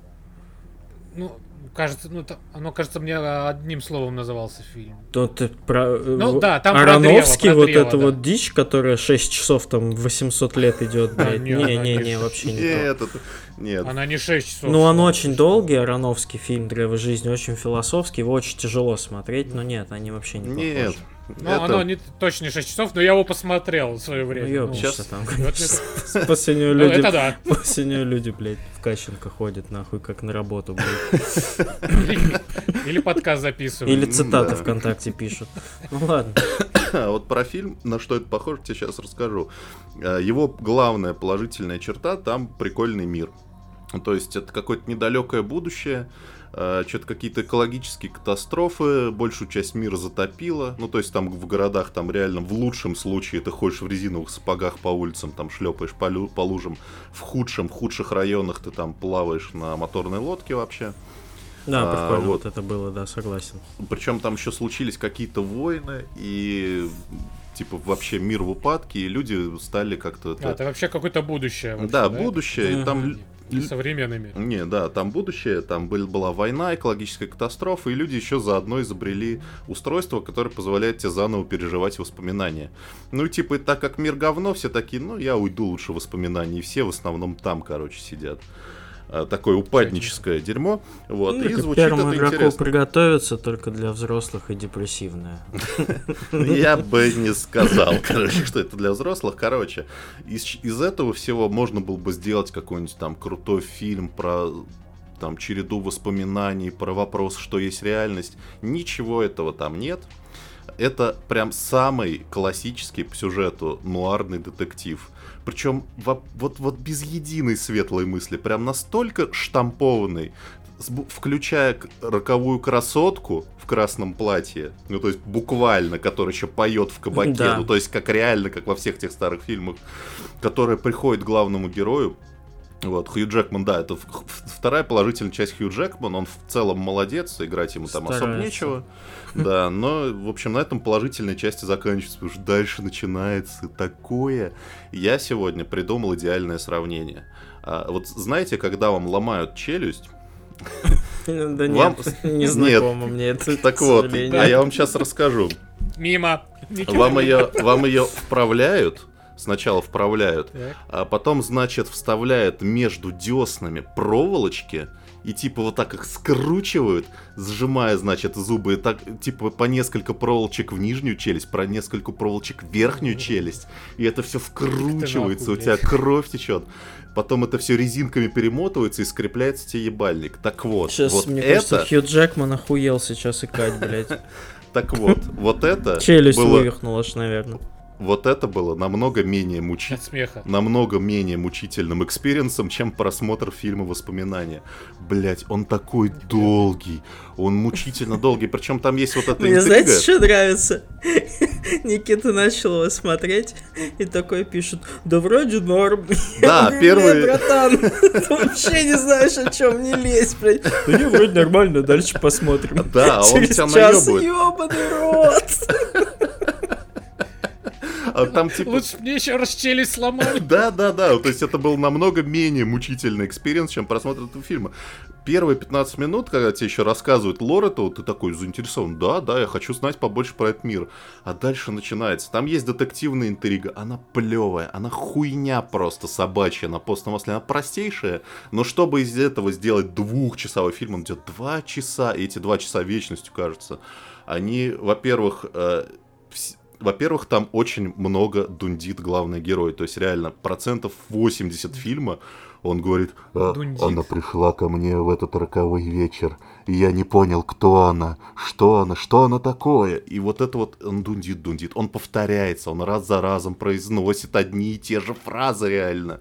Ну, кажется, ну, оно, кажется, мне одним словом назывался фильм. То ты про... Ну да, там про Ароновский, древо, про вот древо, это да. вот дичь, которая 6 часов там 800 лет идет, блядь. не, она Не-не-не, не вообще не то. Нет, это- нет. Она не 6 часов. Ну, он очень долгий, Ароновский фильм «Древо жизни», очень философский, его очень тяжело смотреть, но нет, они вообще не Нет. Ну, это- оно не точно не 6 часов, но я его посмотрел в свое Ну, время. ёбнешься щас- там, вот конечно. ну, люди, да. [LAUGHS] него люди, блядь, в Кащенко ходят, нахуй, как на работу, блядь. Или, подкаст записывают. Или цитаты Да. ВКонтакте пишут. Ну ладно. [COUGHS] А вот про фильм, на что это похоже, тебе сейчас расскажу. Э, Его главная положительная черта там прикольный мир. Ну, То есть это какое-то недалекое будущее, что-то какие-то экологические катастрофы, большую часть мира затопило. Ну, то есть там в городах, там реально в лучшем случае ты ходишь в резиновых сапогах по улицам, там шлепаешь по, лю- по лужам. В худшем, в худших районах ты там плаваешь на моторной лодке вообще. Да, А, прикольно вот. вот это было, да, согласен. Причем там еще случились какие-то войны, и типа вообще мир в упадке, и люди стали как-то... А, это- это вообще какое-то будущее. вообще, да, будущее, и Мгм. там... Не современный мир. Не, да, там будущее, там был, была война, экологическая катастрофа, и люди еще заодно изобрели устройство, которое позволяет тебе заново переживать воспоминания. Ну и типа, так как мир говно, все такие, ну я уйду лучше в воспоминания, и все в основном там, короче, сидят. А, Такое упадническое дерьмо. Вот, Ну, и звучит первому это игроку интересно. приготовиться только для взрослых и депрессивное. [LAUGHS] Я бы не сказал, [LAUGHS] короче, что это для взрослых. Короче, из, из этого всего можно было бы сделать какой-нибудь там крутой фильм про там череду воспоминаний, про вопрос, что есть реальность. Ничего этого там нет. Это прям самый классический по сюжету нуарный детектив. Причем во- вот, вот без единой светлой мысли. Прям настолько штампованный включая роковую красотку в красном платье, ну то есть буквально, которая еще поет в кабаке, Да. ну то есть как реально, как во всех тех старых фильмах, которая приходит к главному герою Вот, Хью Джекман, да, это вторая положительная часть Хью Джекман, он в целом молодец, играть ему там Старается. особо нечего. Да, но, в общем, на этом положительная часть заканчивается, потому что дальше начинается такое. Я сегодня придумал идеальное сравнение. А, вот знаете, когда вам ломают челюсть, да нет, не знакомо мне это. Так вот, а я вам сейчас расскажу. Мимо. Вам ее, вам ее вправляют, сначала вправляют, а потом, значит, вставляют между деснами проволочки, и типа вот так их скручивают, сжимая, значит, зубы, и так, типа по несколько проволочек в нижнюю челюсть, про несколько проволочек в верхнюю челюсть, и это все вкручивается, у тебя кровь течет. Потом это все резинками перемотывается и скрепляется тебе ебальник. Так вот, сейчас, вот мне это... кажется, Хью Джекман охуел сейчас икать, блядь. [LAUGHS] Так вот, вот это... Челюсть вывихнула наверное вот это было намного менее мучительным, намного менее мучительным experience'ом, чем просмотр фильма «Воспоминания». Блять, он такой долгий, он мучительно долгий, причем там есть вот эта Мне знаете, что нравится? [LAUGHS] Никита начал его смотреть и такой пишет, да вроде норм. [LAUGHS] Да, первый... братан, ты [LAUGHS] вообще не знаешь, о чем не лезь, блядь. Да не, вроде нормально, дальше посмотрим. Да, он тебя наебывает. ёбаный рот. А там типа... Лучше мне еще раз челюсть сломали. Да, да, да. То есть это был намного менее мучительный experience, чем просмотр этого фильма. Первые 15 минут, когда тебе еще рассказывают лор этого, ты такой заинтересован. Да, да, я хочу знать побольше про этот мир. А дальше начинается. Там есть детективная интрига. Она плевая, она хуйня просто собачья на постном Она простейшая, но чтобы из этого сделать двухчасовой фильм, он идет два часа, и эти два часа вечностью, кажется. Они, во-первых, э, во-первых, там очень много дундит главный герой. То есть, реально, процентов 80 фильма он говорит, а, она пришла ко мне в этот роковой вечер, и я не понял, кто она, что она, что она такое. И вот это вот он дундит, дундит. Он повторяется, он раз за разом произносит одни и те же фразы реально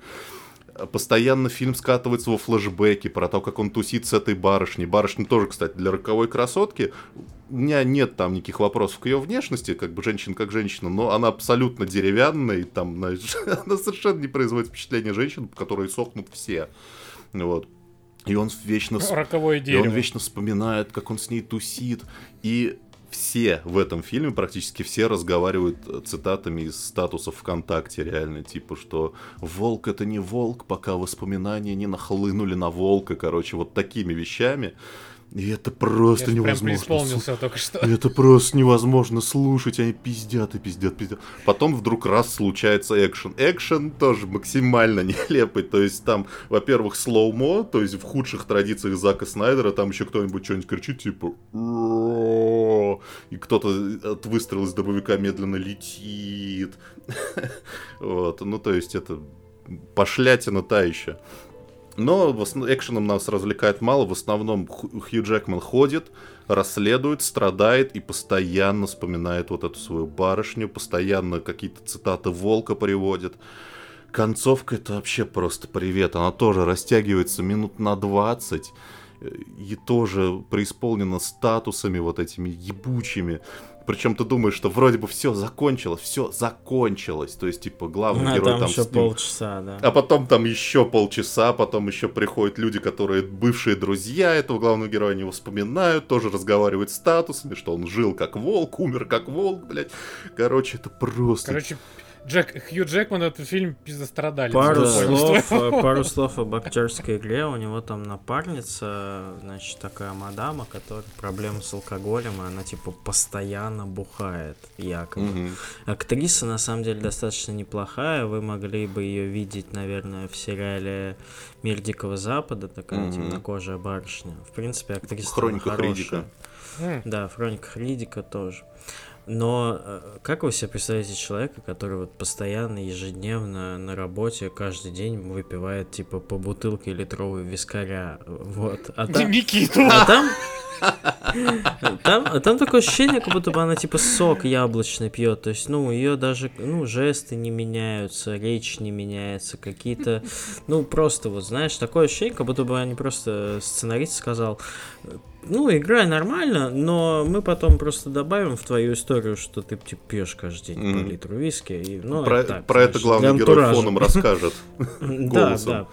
постоянно фильм скатывается во флэшбэки про то, как он тусит с этой барышней. Барышня тоже, кстати, для роковой красотки. У меня нет там никаких вопросов к ее внешности, как бы женщина как женщина, но она абсолютно деревянная, и там, знаешь, [LAUGHS] она совершенно не производит впечатление женщин, которые сохнут все. Вот. И он вечно... Роковое дерево. И он вечно вспоминает, как он с ней тусит. И все в этом фильме, практически все разговаривают э, цитатами из статусов ВКонтакте, реально, типа, что волк это не волк, пока воспоминания не нахлынули на волка, короче, вот такими вещами. И это просто Я невозможно. Прям только что. Это просто невозможно слушать. Они пиздят и пиздят, пиздят. Потом вдруг раз случается экшен. Экшен тоже максимально [LAUGHS] нелепый. То есть там, во-первых, слоумо, то есть в худших традициях Зака Снайдера, там еще кто-нибудь что-нибудь кричит, типа и кто-то от выстрела из дробовика медленно летит. [LAUGHS] Вот, ну то есть это пошлятина та еще. Но экшеном нас развлекает мало. В основном Хью Джекман ходит, расследует, страдает и постоянно вспоминает вот эту свою барышню, постоянно какие-то цитаты Волка приводит. Концовка это вообще просто привет. Она тоже растягивается минут на 20 и тоже преисполнена статусами вот этими ебучими. Причем ты думаешь, что вроде бы все закончилось, все закончилось. То есть, типа, главный а, герой там, там еще с ним... полчаса, да. А потом там еще полчаса, потом еще приходят люди, которые бывшие друзья этого главного героя, они его вспоминают, тоже разговаривают статусами, что он жил как волк, умер как волк, блядь. Короче, это просто... Короче, Джек, Хью Джекман этот фильм пиздострадали. Пару да. слов, э, пару слов об актерской игре. У него там напарница, значит, такая мадама, которая проблемы с алкоголем, и она типа постоянно бухает, якобы. Угу. Актриса на самом деле достаточно неплохая. Вы могли бы ее видеть, наверное, в сериале Мир Дикого Запада, такая угу. темнокожая барышня. В принципе, актриса Хроника Ридика. Да, в хрониках Ридика тоже. Но э, как вы себе представляете человека, который вот постоянно, ежедневно на работе каждый день выпивает типа по бутылке литровой вискаря, вот. А [LAUGHS] там, Никиту! А там, [LAUGHS] там, а там такое ощущение, как будто бы она типа сок яблочный пьет. То есть, ну, ее даже, ну, жесты не меняются, речь не меняется, какие-то, [LAUGHS] ну, просто вот, знаешь, такое ощущение, как будто бы они просто сценарист сказал, ну, играй нормально, но мы потом просто добавим в твою историю, что ты типа, пьешь каждый день mm. по литру виски. И, ну, про это, так, про это главный герой фоном расскажет. [LAUGHS] Да, да.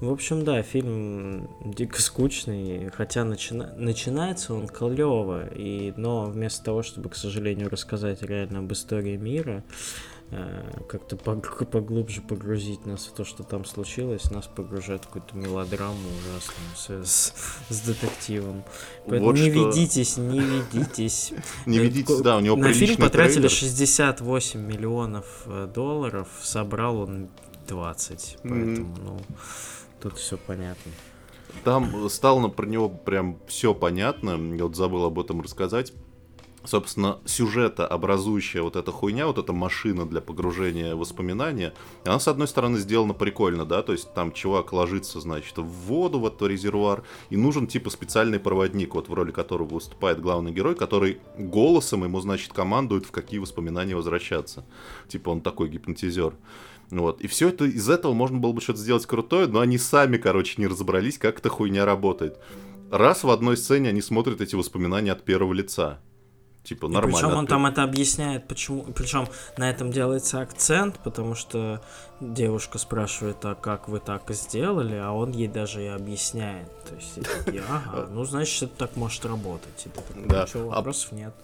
В общем, да, фильм дико скучный, хотя начина... начинается он клево, и... но вместо того, чтобы, к сожалению, рассказать реально об истории мира, э, как-то поглубже погрузить нас в то, что там случилось, нас погружает в какую-то мелодраму ужасную с, с, с детективом. Поэтому вот не что... ведитесь, не ведитесь. [LAUGHS] Не ведитесь, да, у него На фильм потратили 68 миллионов э, долларов, собрал он 20, поэтому, ну... Тут все понятно. Там стало про него прям все понятно. Я вот забыл об этом рассказать. Собственно, сюжета образующая вот эта хуйня, вот эта машина для погружения в воспоминания, она, с одной стороны, сделана прикольно, да, то есть там чувак ложится, значит, в воду, в этот резервуар, и нужен, типа, специальный проводник, вот в роли которого выступает главный герой, который голосом ему, значит, командует, в какие воспоминания возвращаться. Типа, он такой гипнотизер. Вот. И все это из этого можно было бы что-то сделать крутое, но они сами, короче, не разобрались, как эта хуйня работает. Раз в одной сцене они смотрят эти воспоминания от первого лица. Типа нормально. Причем он там это объясняет, почему. Причем на этом делается акцент, потому что девушка спрашивает, а как вы так сделали, а он ей даже и объясняет. То есть, такие, [LAUGHS] ага, ну значит, это так может работать. Типа, да. Ничего, а вопросов а... нет.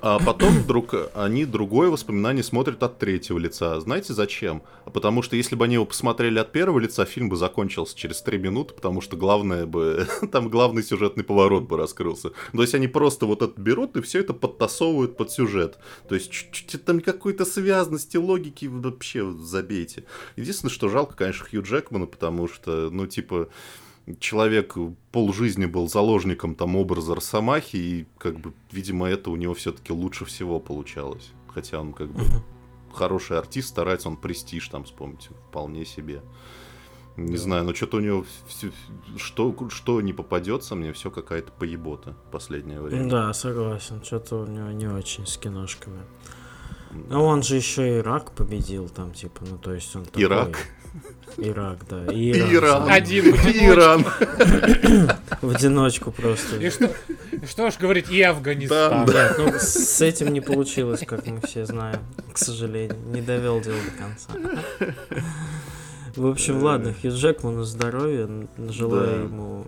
А потом вдруг они другое воспоминание смотрят от третьего лица. Знаете зачем? Потому что если бы они его посмотрели от первого лица, фильм бы закончился через три минуты, потому что главное бы... [LAUGHS] там главный сюжетный поворот бы раскрылся. То есть они просто вот это берут и все это подтасовывают под сюжет. То есть там какой-то связности, логики вообще забейте. Единственное, что жалко, конечно, Хью Джекмана, потому что, ну, типа человек полжизни был заложником там образа Росомахи, и как бы, видимо, это у него все-таки лучше всего получалось. Хотя он как бы хороший артист, старается, он престиж там, вспомните, вполне себе. Не да. знаю, но что-то у него все, что, что не попадется, мне все какая-то поебота в последнее время. Да, согласен, что-то у него не очень с киношками. Ну, он же еще Ирак победил там, типа, ну, то есть он такой... Ирак? Ирак, да. [LAUGHS] Иран. Иран. Один в [LAUGHS] Иран. В одиночку просто. И что, что ж говорить, и Афганистан. Да, ну с этим не получилось, как мы все знаем, к сожалению. Не довел дело до конца. В общем, ладно, Хью Джекману здоровья. Желаю да. ему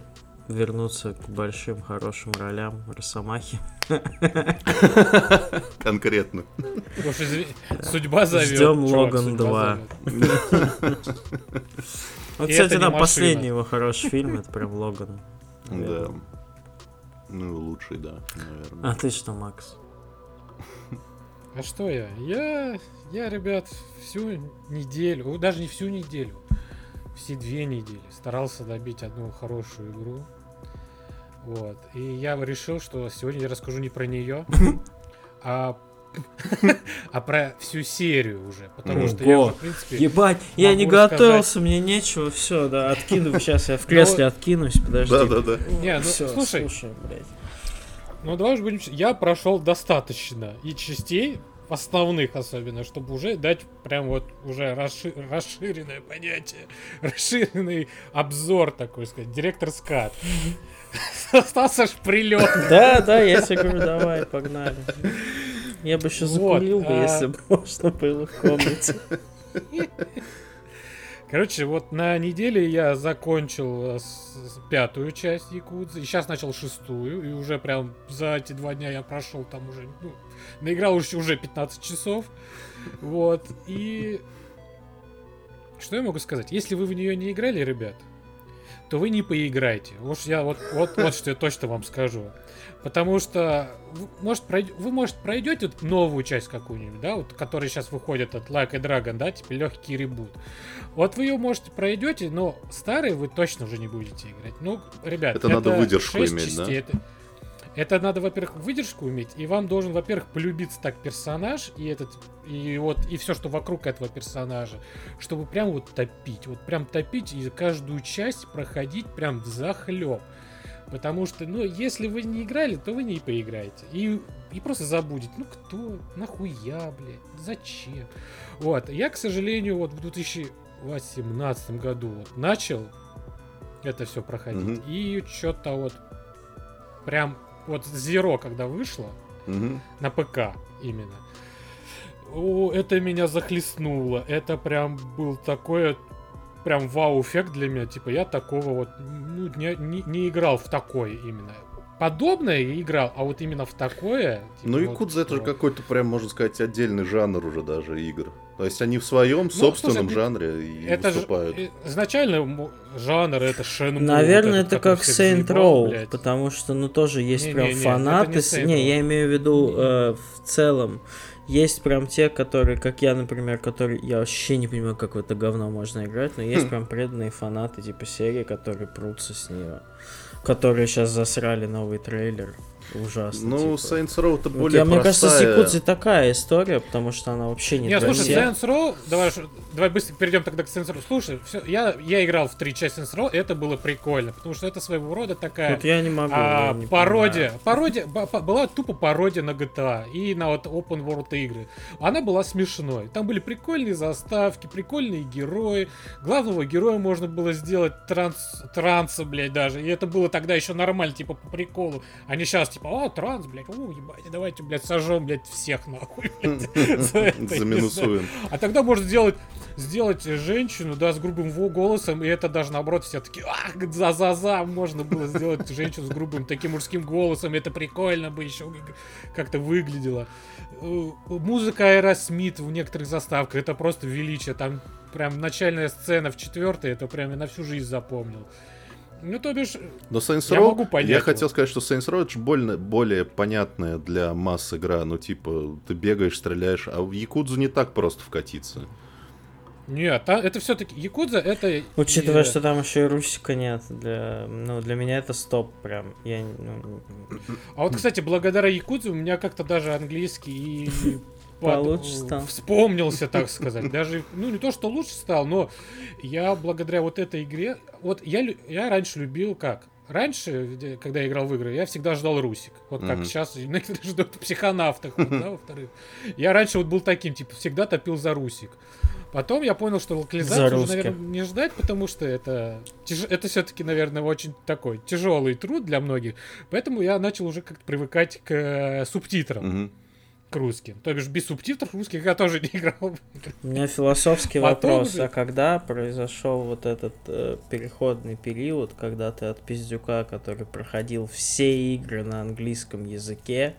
вернуться к большим хорошим ролям Росомахи. [LAUGHS] Конкретно. Судьба зовет. Ждем Логан 2. Вот, кстати, да, последний его хороший фильм, это прям Логан. Да. Ну, лучший, да, наверное. А ты что, Макс? А что я? Я, я, ребят, всю неделю, даже не всю неделю, все две недели старался добить одну хорошую игру. Вот. И я решил, что сегодня я расскажу не про нее, [LAUGHS] а [LAUGHS] а про всю серию уже, потому что я уже, в принципе... Ебать, я не готовился, мне нечего, все, да, откину, [LAUGHS] сейчас я в кресле ну, откинусь, подожди. Да-да-да. Не, ну, слушай, ну давай же будем... Я прошел достаточно и частей, основных особенно, чтобы уже дать прям вот уже расшир... расширенное понятие, [LAUGHS] расширенный обзор такой сказать, директор скат. Остался ж прилет. Да, да, я тебе говорю, давай, погнали. Я бы еще закурил бы, а если бы можно было в комнате. [LAUGHS] Короче, вот на неделе я закончил э, пятую часть Якудзы, и сейчас начал шестую, и уже прям за эти два дня я прошел там уже, ну, наиграл уже, уже 15 часов, вот, и... Что я могу сказать? Если вы в нее не играли, ребят, то вы не поиграете. Уж я вот, вот, вот что я точно вам скажу. Потому что, может, пройд... вы, может, пройдете новую часть какую-нибудь, да, вот, которая сейчас выходит от Like a Dragon, да, типа легкий ребут. Вот вы ее, может, пройдете, но старые вы точно уже не будете играть. Ну, ребят, это, это надо выдержку иметь, частей, да? Это... Это надо, во-первых, выдержку уметь, и вам должен, во-первых, полюбиться так персонаж и этот и вот и все, что вокруг этого персонажа, чтобы прям вот топить, вот прям топить и каждую часть проходить прям в захлеб. Потому что, ну, если вы не играли, то вы не поиграете. И, и просто забудете. Ну, кто? Нахуя, блядь? Зачем? Вот. Я, к сожалению, вот в 2018 году вот начал это все проходить. Mm-hmm. И что-то вот прям вот Zero, когда вышло, угу. на ПК именно, о, это меня захлестнуло. Это прям был такое прям вау-эффект для меня. Типа, я такого вот ну, не, не, не играл в такой именно. Подобное я играл, а вот именно в такое... Типа, Ну, вот, Якудза это же вот. какой-то прям, можно сказать, отдельный жанр уже даже игр. То есть они в своем собственном слушай, жанре и Это выступают. э, изначально жанр это Шенму. Наверное, вот это как Saint Row, блядь. потому что, ну, тоже есть Не-не-не, прям не фанаты. Не, Row. я имею в виду э, в целом. Есть прям те, которые, как я, например, которые... Я вообще не понимаю, как в это говно можно играть, но есть Хм. прям преданные фанаты типа серии, которые прутся с нее. Которые сейчас засрали новый трейлер. Ужасно. Ну, типа. Saints Row это Вот более я, мне кажется, с. Якудзой такая история, потому что она вообще не Не, для слушай, всех. Saints Row, давай, давай быстро перейдем тогда к Saints Row. Слушай, всё, я, я играл в три части Saints Row, это было прикольно, потому что это своего рода такая Вот я не могу. а, я не пародия. понимаю. Пародия была тупо пародия на GTA и на вот Open World игры. Она была смешной. Там были прикольные заставки, прикольные герои. Главного героя можно было сделать транс, транса, блядь, даже. И это было тогда еще нормально, типа по приколу. А не сейчас, типа, о, транс, блядь, о, ебать, давайте, блядь, сожжем, блядь, всех нахуй. [LAUGHS] блядь. Заминусуем. А тогда можно сделать сделать женщину, да, с грубым голосом, и это даже наоборот все таки ах, за-за-за, можно было сделать женщину с грубым таким мужским голосом, это прикольно бы еще как-то выглядело. Э, Музыка Аэросмит в некоторых заставках, это просто величие, там прям начальная сцена в четвертой, это прям я на всю жизнь запомнил. Ну, то бишь, Но Saints Я Row, могу понять я его. хотел сказать, что Saints Row это больно, более понятная для масс игра. Ну, типа, ты бегаешь, стреляешь, а в Якудзу не так просто вкатиться. нет, это все-таки Якудза, это... Учитывая, э, что там еще и Русика нет, для, ну, для меня это стоп прям. Я, ну, А вот, кстати, благодаря Якудзе у меня как-то даже английский и под- Получше стал. вспомнился, так сказать. Даже, ну, не то, что лучше стал, но я благодаря вот этой игре... Вот я, я раньше любил как? Раньше, когда я играл в игры, я всегда ждал Русик. Вот как Мгм. сейчас некоторые [LAUGHS] ждут психонавтах, вот, да, во-вторых. Я раньше вот был таким, типа, всегда топил за Русик. Потом я понял, что локализацию За уже, наверное, не ждать, потому что это, тяж- это все-таки, наверное, очень такой тяжелый труд для многих. Поэтому я начал уже как-то привыкать к э, субтитрам, Мгм. К русским. То бишь без субтитров русских я тоже не играл. У меня философский Потом вопрос, а когда произошел вот этот э, переходный период, когда ты от пиздюка, который проходил все игры на английском языке,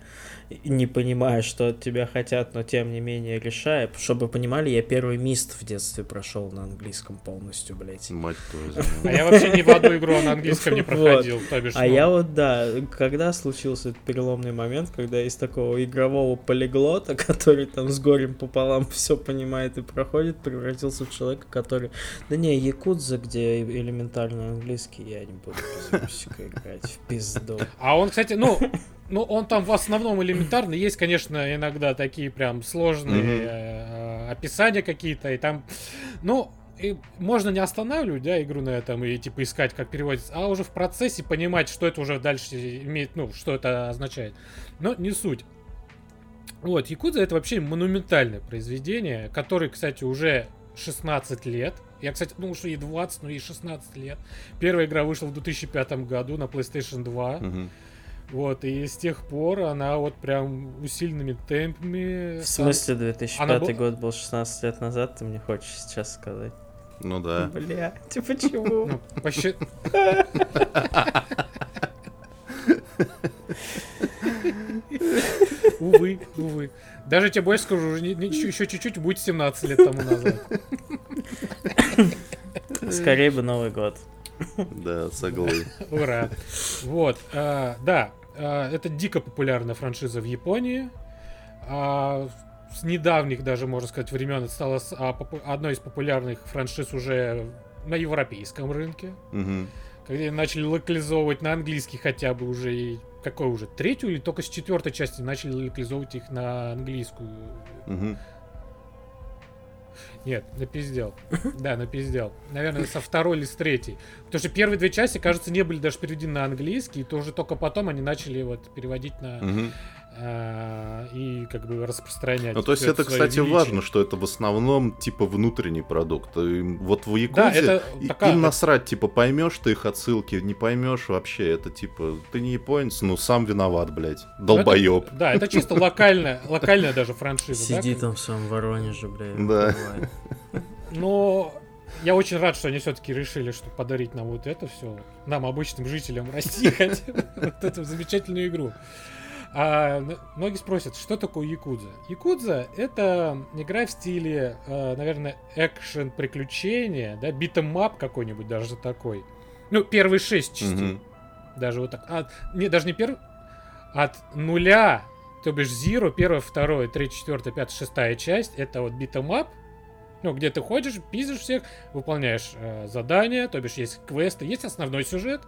не понимая, что от тебя хотят, но тем не менее решая, чтобы вы понимали, я первый мист в детстве прошел на английском полностью, блять. Мать твою А я вообще ни в одну игру на английском не проходил. То бишь, А ну, я вот, да, когда случился этот переломный момент, когда из такого игрового полиглота, [LAUGHS] который там с горем пополам все понимает и проходит, превратился в человека, который... Да не, Якудза, где элементарно английский, я не буду играть в пизду. А он, кстати, ну, ну, он там в основном элементарно. Есть, конечно, иногда такие прям сложные э, описания какие-то, и там, ну, и можно не останавливать, да, игру на этом и типа искать, как переводится, а уже в процессе понимать, что это уже дальше имеет, ну, что это означает. Но не суть. Вот, Якудза это вообще монументальное произведение, которое, кстати, уже 16 лет. Я, кстати, ну уж и 20, но и 16 лет. Первая игра вышла в 2005 году на PlayStation 2. Мгм. Вот, и с тех пор она вот прям усиленными темпами... В смысле 2005 Она год был 16 лет назад, ты мне хочешь сейчас сказать? Ну да. Бля, ты [LAUGHS] почему? Ну, посчит- [LAUGHS] Увы, увы. Даже тебе больше скажу, еще чуть-чуть будет 17 лет тому назад. Скорее бы Новый год. Да, соглы. Ура. Вот, а, да, а, это дико популярная франшиза в Японии. А, с недавних даже, можно сказать, времен это стало с- одной из популярных франшиз уже на европейском рынке. Мгм. Когда начали локализовывать на английский хотя бы уже и какой уже третью или только с четвертой части начали локализовывать их на английскую. Мгм. Нет, напиздел. [COUGHS] Да, напиздел. Наверное, со второй или с третьей. Потому что первые две части, кажется, не были даже переведены на английский, и то уже только потом они начали вот переводить на Мгм. А, и как бы распространять. Ну, то есть всё это, кстати, величие. важно, что это в основном, типа, внутренний продукт. И вот в Да, это и- такая- им насрать, типа, поймешь ты их отсылки, не поймешь вообще. Это, типа, ты не японец, ну, сам виноват, блядь. Ну, Долбоеб. это- [LAUGHS] Да, это чисто локальная, локальная даже франшиза. да, Сиди как- там в своем Воронеже, бля. Да. Но я очень рад, что они все-таки решили, что подарить нам вот это все, нам, обычным жителям России, [LAUGHS] вот эту замечательную игру. А, многие спросят, что такое Якудза? Якудза — это игра в стиле, э, наверное, экшен приключения, да, beat 'em up какой-нибудь даже такой. Ну, первые шесть частей. Mm-hmm. Даже вот так. А, не, даже не первый. От нуля, то бишь Zero, первая, вторая, третья, четвертая, пятая, шестая часть, это вот beat 'em up, ну, где ты ходишь, пиздишь всех, выполняешь э, задания, то бишь есть квесты, есть основной сюжет,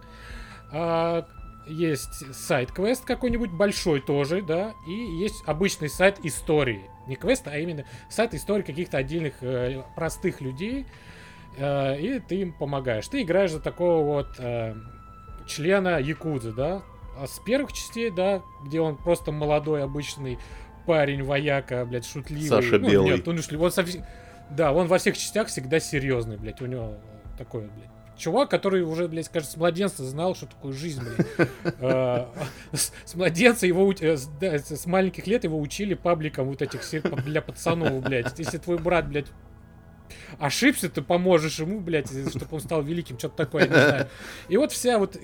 э, есть сайт-квест какой-нибудь большой тоже, да, и есть обычный сайт истории. Не квест, а именно сайт истории каких-то отдельных э, простых людей, э, и ты им помогаешь. Ты играешь за такого вот э, члена Якудзы, да, а с первых частей, да, где он просто молодой, обычный парень, вояка, блядь, шутливый. Саша ну, Белый. Нет, он, он совсем... Да, он во всех частях всегда серьезный, блядь, у него такой, блядь, чувак, который уже, блядь, кажется, с младенца знал, что такое жизнь, блядь. [LAUGHS] А, с младенца его, э, с маленьких лет его учили пабликам вот этих всех для пацанов, блядь. Если твой брат, блядь, ошибся, ты поможешь ему, блядь, чтобы он стал великим, что-то такое, не знаю. И вот вся вот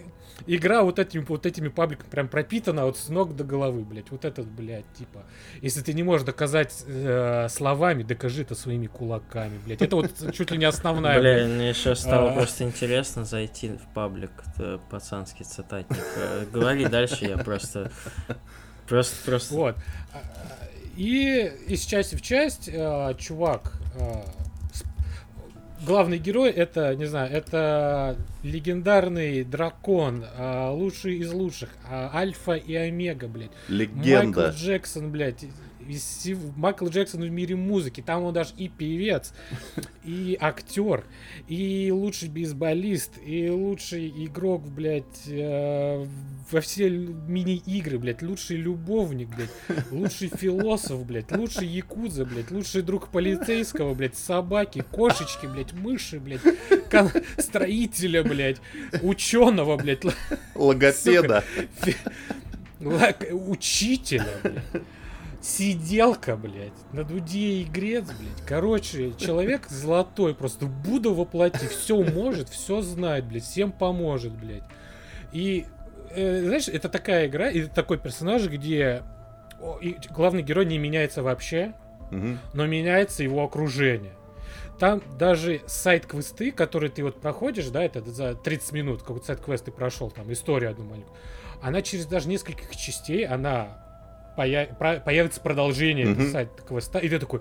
игра вот этими, вот этими пабликами прям пропитана вот с ног до головы, блядь. Вот этот, блядь, типа. Если ты не можешь доказать э, словами, докажи это своими кулаками, блядь. Это вот чуть ли не основная. Бля, мне сейчас стало а. просто интересно зайти в паблик, пацанский цитатник. Говори дальше, я просто... Просто, просто... Вот. И из части в часть э, чувак э, главный герой это, не знаю, это легендарный дракон, а, лучший из лучших, а, альфа и омега, блядь. Легенда. Майкл Джексон, блядь, Майкл Джексон в мире музыки. Там он даже и певец, и актер, и лучший бейсболист, и лучший игрок, блядь, э, во все мини-игры, блядь, лучший любовник, блядь, лучший философ, блядь, лучший якудза, блядь, лучший друг полицейского, блядь, собаки, кошечки, блядь, мыши, блядь, строителя, блядь, ученого, блядь, логопеда, учителя, блядь сиделка, блядь, на дуде игрец, блядь. Короче, человек золотой, просто Будда воплоти, все может, все знает, блядь, всем поможет, блядь. И, э, знаешь, это такая игра, и такой персонаж, где главный герой не меняется вообще, угу. но меняется его окружение. Там даже сайт-квесты, которые ты вот проходишь, да, это за 30 минут, какой сайт-квест ты прошел, там, историю одну маленькую, она через даже нескольких частей, она появится продолжение mm-hmm. писать квеста, и ты такой,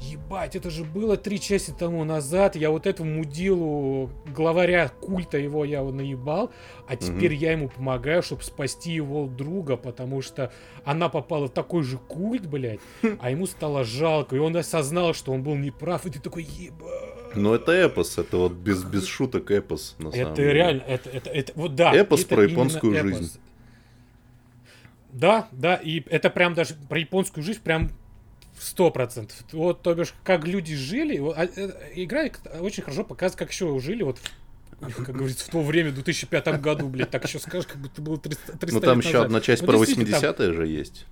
ебать, это же было три части тому назад, я вот этому мудилу, главаря культа его я его наебал, а теперь mm-hmm. я ему помогаю, чтобы спасти его друга, потому что она попала в такой же культ, блядь, а ему стало жалко, и он осознал, что он был неправ, и ты такой, ебать. Ну это эпос, это вот без, без шуток эпос, на это самом деле. реально, это, это, это, вот да. Эпос это про японскую жизнь. Да, да, и это прям даже про японскую жизнь прям сто процентов. Вот, то бишь, как люди жили, вот, а, э, игра очень хорошо показывает, как еще жили вот как [LAUGHS] говорится, в то время, в 2005 году, блядь, так еще скажешь, как будто было 300, 300 Ну там еще назад. одна часть ну, про 80-е там... же есть.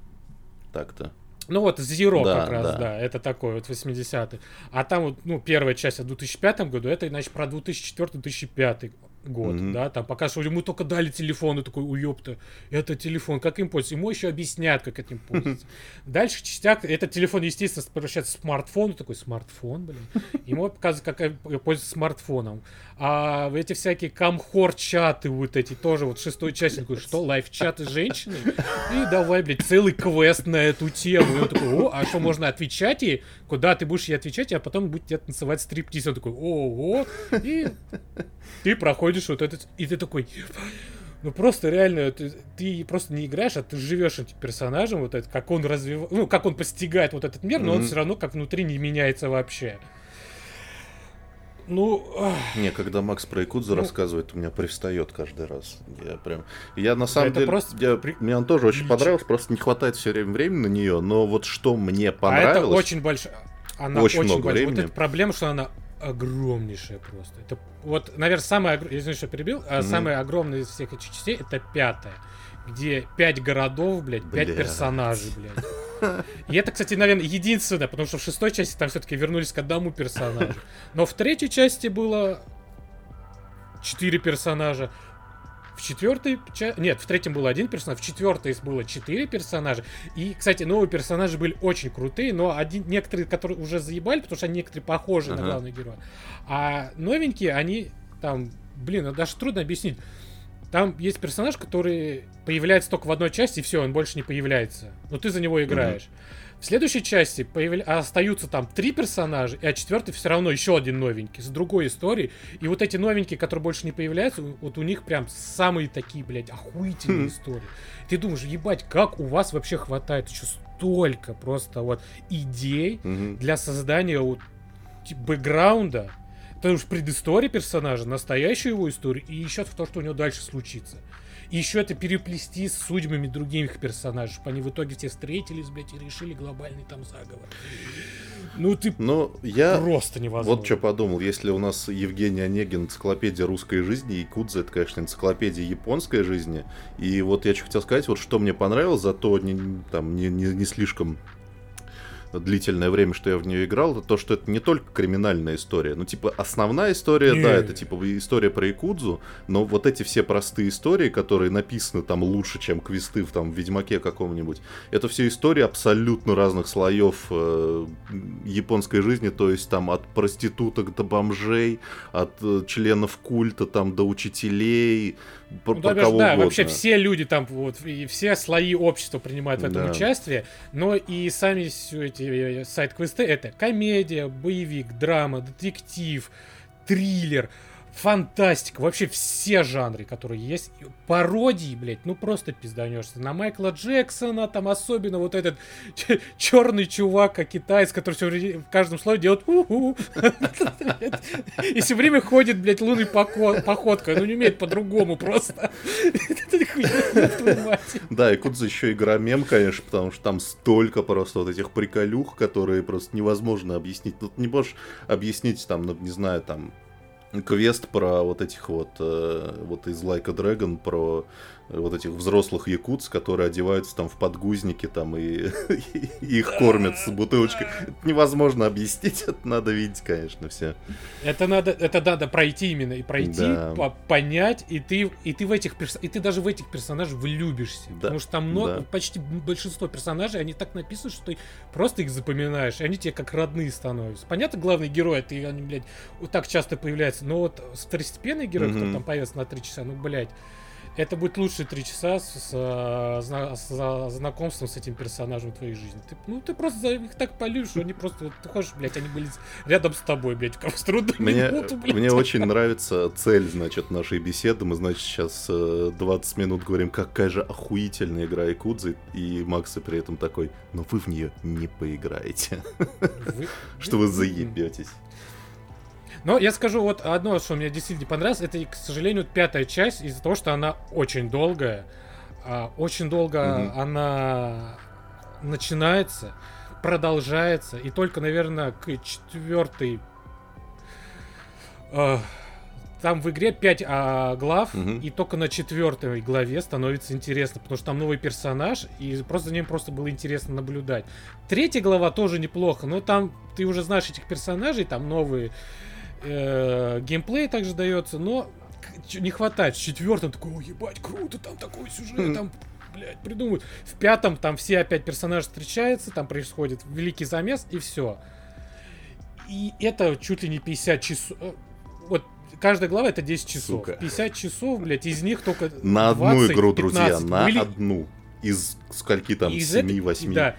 Так-то. Ну вот, Zero да, как раз, да. да, это такой вот 80-й. А там вот, ну, первая часть в 2005 году, это, значит, про 2004-2005 год, mm-hmm. да, там пока что ему только дали телефон, и такой, уёпта, это телефон, как им пользоваться? Ему еще объяснят, как этим пользоваться. [LAUGHS] Дальше частяк, этот телефон, естественно, превращается в смартфон, такой смартфон, блин, ему показывают, как пользоваться смартфоном. А эти всякие камхор-чаты вот эти тоже, вот шестой часть, такой, что, лайв-чаты женщины? И давай, блядь, целый квест на эту тему. И он такой, о, а что, можно отвечать ей? Куда ты будешь ей отвечать, а потом будет тебе танцевать стриптиз. Он такой, ого, и ты проходишь вот этот, и ты такой, ну просто реально, ты, ты просто не играешь, а ты живешь этим персонажем, вот это, как он развивает, ну, как он постигает вот этот мир, но mm-hmm. он все равно как внутри не меняется вообще. Ну... Не, когда Макс про Якудзу ну, рассказывает, у меня пристает каждый раз. Я прям... Я на самом деле... Просто... Я... Мне он тоже очень понравился, просто не хватает все время времени на нее, но вот что мне понравилось... А это очень большая... Она очень, очень много большая. времени. Вот эта проблема, что она огромнейшая просто. Это вот, наверное, самая... Извините, что перебил. Mm-hmm. Самая огромная из всех этих частей это пятая. Где пять городов, блядь, пять Бля. персонажей, блядь. [LAUGHS] И это, кстати, наверное, единственное, потому что в шестой части там все-таки вернулись к одному персонажу. Но в третьей части было четыре персонажа. В четвертой части... Нет, в третьем был один персонаж, в четвертой было четыре персонажа. И, кстати, новые персонажи были очень крутые, но один, некоторые, которые уже заебали, потому что они некоторые похожи ага. на главного героя. А новенькие, они там, блин, это даже трудно объяснить. Там есть персонаж, который появляется только в одной части, и все, он больше не появляется. Но ты за него играешь. Mm-hmm. В следующей части появля... остаются там три персонажа, и а четвертый все равно еще один новенький, с другой историей. И вот эти новенькие, которые больше не появляются, вот у них прям самые такие, блядь, охуительные [LAUGHS] истории. Ты думаешь, ебать, как у вас вообще хватает еще столько просто вот идей mm-hmm. для создания вот бэкграунда, потому что предыстория персонажа, настоящую его историю, и еще то, что у него дальше случится. И еще это переплести с судьбами других персонажей, чтобы они в итоге все встретились, блядь, и решили глобальный там заговор. Ну ты Но я просто невозможно. Вот что подумал, если у нас Евгений Онегин энциклопедия русской жизни, и Кудзе это, конечно, энциклопедия японской жизни. И вот я что хотел сказать, вот что мне понравилось, зато не, там не, не, не слишком длительное время, что я в нее играл, это то, что это не только криминальная история. Ну, типа, основная история, не. да, это типа история про Якудзу, но вот эти все простые истории, которые написаны там лучше, чем квесты в там Ведьмаке каком-нибудь, это все истории абсолютно разных слоев э, японской жизни, то есть там от проституток до бомжей, от э, членов культа там до учителей, про, ну, про кого да, угодно. вообще все люди там, вот, и все слои общества принимают в этом да. участие, но и сами эти э, сайт-квесты это комедия, боевик, драма, детектив, триллер, фантастика, вообще все жанры, которые есть. Пародии, блядь, ну просто пизданешься. На Майкла Джексона, там особенно вот этот [LAUGHS] черный чувак, как китаец, который все время в каждом слове делает и все время ходит, блядь, лунной походкой. Ну не умеет по-другому просто. Да, и Кудза еще игра мем, конечно, потому что там столько просто вот этих приколюх, которые просто невозможно объяснить. Тут не можешь объяснить там, ну, не знаю, там квест про вот этих вот, э, вот из Like a Dragon, про вот этих взрослых якутс, которые одеваются там в подгузники там и, и [LAUGHS] их кормят с бутылочкой. Это невозможно объяснить, это надо видеть, конечно, все. Это надо, это надо пройти именно и пройти, да. по понять, и ты, и ты в этих и ты даже в этих персонажей влюбишься, да. потому что там много, да. почти большинство персонажей, они так написаны, что ты просто их запоминаешь, и они тебе как родные становятся. Понятно, главный герой, ты они, блядь, вот так часто появляются, но вот второстепенный герой, mm-hmm. кто там появится на три часа, ну, блядь, это будет лучшие три часа с, с, с, с знакомством с этим персонажем в твоей жизни. Ты, ну, ты просто их так полюбишь, они просто, ты хочешь, блядь, они были рядом с тобой, блядь, в трудную мне, минуту, блядь. Мне очень нравится цель, значит, нашей беседы. Мы, значит, сейчас 20 э, минут говорим, какая же охуительная игра Якудзы, и Макс при этом такой, но вы в нее не поиграете. [LAUGHS] Что вы заебетесь. Но я скажу вот одно, что мне действительно понравилось, это, к сожалению, пятая часть, из-за того, что она очень долгая. А, очень долго mm-hmm. она начинается, продолжается, и только, наверное, к четвертой... Э, там в игре 5 а, глав, угу. и только на четвертой главе становится интересно, потому что там новый персонаж, и просто за ним просто было интересно наблюдать. Третья глава тоже неплохо, но там ты уже знаешь этих персонажей, там новые э, геймплей также дается, но не хватает. В четвертом такой, ой, ебать, круто, там такой сюжет, там, блядь, придумывают. В пятом там все опять персонажи встречаются, там происходит великий замес, и все. И это чуть ли не 50 часов. Э, вот каждая глава это 10 часов. Сука. 50 часов, блядь, из них только На 20, одну игру, 15. друзья, на были... одну. Из скольки там, 7-8. Да,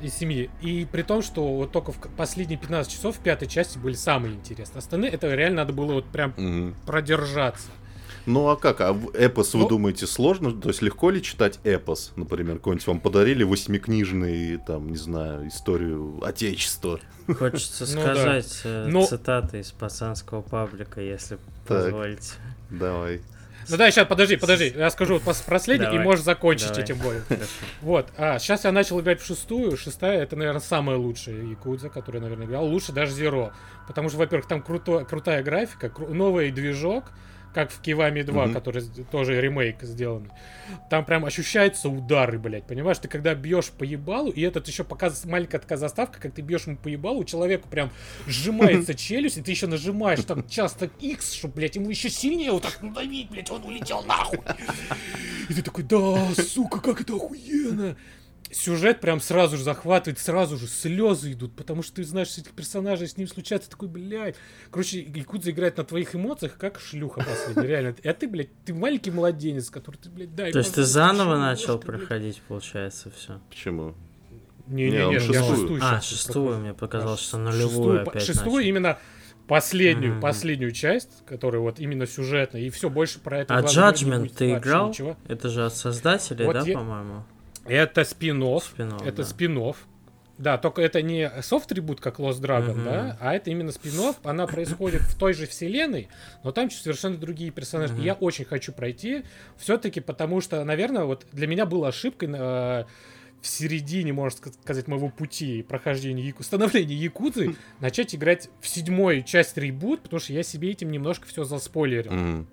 из семьи. И при том, что вот только в последние 15 часов в пятой части были самые интересные. Остальные это реально надо было вот прям угу. продержаться. Ну а как? А эпос, вы ну, думаете, сложно? То есть легко ли читать эпос? Например, какой-нибудь вам подарили восьмикнижный, там, не знаю, историю Отечества. Хочется ну сказать ну, цитаты из пацанского паблика, если позволите. Давай. Ну да, сейчас, подожди, подожди. Я скажу последний, и можешь закончить Давай. этим более. Вот. А, сейчас я начал играть в шестую. Шестая, это, наверное, самая лучшая Якудза, которую я, наверное, играл. Лучше даже Зеро. Потому что, во-первых, там круто, крутая графика, кру- новый движок, как в Кивами 2, Мгм. который тоже ремейк сделанный. Там прям ощущаются удары, блядь, понимаешь? Ты когда бьешь по ебалу, и этот еще показывает маленькая такая заставка, как ты бьешь ему по ебалу, у человека прям сжимается [LAUGHS] челюсть, и ты еще нажимаешь там часто X, чтобы, блядь, ему еще сильнее вот так надавить, блядь, он улетел нахуй. И ты такой, да, сука, как это охуенно. Сюжет прям сразу же захватывает, сразу же слезы идут, потому что ты знаешь, что этих персонажей с ним случается, такой, блядь. Короче, Якудза играет на твоих эмоциях, как шлюха последняя, реально. А ты, блядь, ты маленький младенец, который ты, блядь, дай. То есть ты заново начал проходить, получается, все. Почему? Не, Не, не, он не, я шестую. А, шестую, мне показалось, А, что нулевую шестую, по- опять Шестую именно последнюю, Мгм. последнюю часть, которая вот именно сюжетная, и все, больше про это А Judgment ты играл? ничего. Это же от создателей, Вот да, я- по-моему? Это спин-офф, Спин-офф, это да. спин Да, только это не софт-трибут, как Lost Dragon, Мгм. да, а это именно спин Она происходит в той же вселенной, но там совершенно другие персонажи. И Мгм. Я очень хочу пройти, все-таки потому что, наверное, вот для меня было ошибкой э, в середине, можно ска- сказать, моего пути прохождения Яку... становления Якудзы [LAUGHS] начать играть в седьмую часть ребут, потому что я себе этим немножко все заспойлерил. Мгм.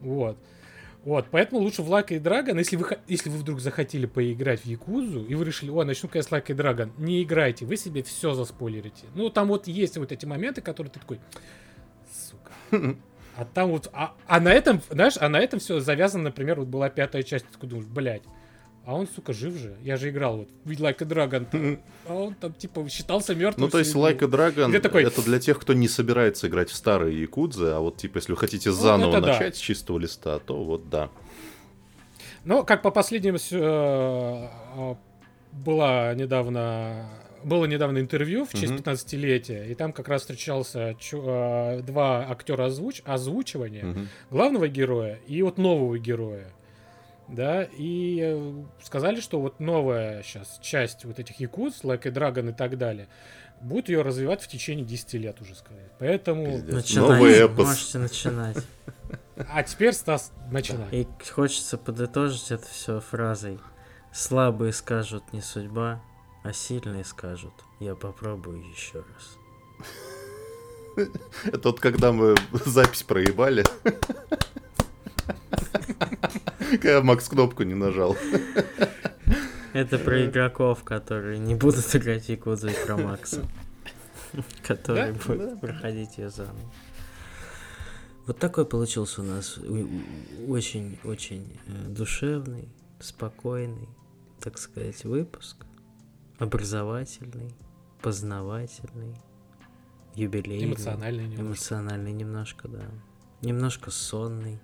Вот. Вот, поэтому лучше в Like и Dragon, если вы, если вы вдруг захотели поиграть в Якузу, и вы решили, о, начну-ка я с Like и Dragon, не играйте, вы себе все заспойлерите. Ну, там вот есть вот эти моменты, которые ты такой, сука. А там вот, а, а на этом, знаешь, а на этом все завязано, например, вот была пятая часть, ты такой думаешь, блядь, а он, сука, жив же. Я же играл вот в Like a Dragon, [LAUGHS] а он там, типа, считался мертвым. Ну, то есть, Like a Dragon такой- это для тех, кто не собирается играть в старые Якудзы, а вот, типа, если вы хотите заново Ну, это да. начать с чистого листа, то вот да. Ну, как по последним э, э, была недавно было недавно интервью в честь Мгм. 15-летия, и там как раз встречался э, два актера озвуч- озвучивания главного героя и вот нового героя. Да, и э, сказали, что вот новая сейчас часть вот этих якутс, Like a Dragon и так далее, будут ее развивать в течение 10 лет уже, сказали. Поэтому... Начинайте, Новый эпос. можете начинать. А теперь, Стас, начинай. И хочется подытожить это все фразой. Слабые скажут не судьба, а сильные скажут я попробую еще раз. [LAUGHS] Это вот когда мы [LAUGHS] запись проебали. Когда Макс кнопку не нажал. Это про игроков, которые не будут играть Якудзу и про Макса. Который Да, будет проходить ее заново. Вот такой получился у нас очень-очень душевный, спокойный, так сказать, выпуск. Образовательный, познавательный, юбилейный. Эмоциональный немножко. Эмоциональный немножко, да. Немножко сонный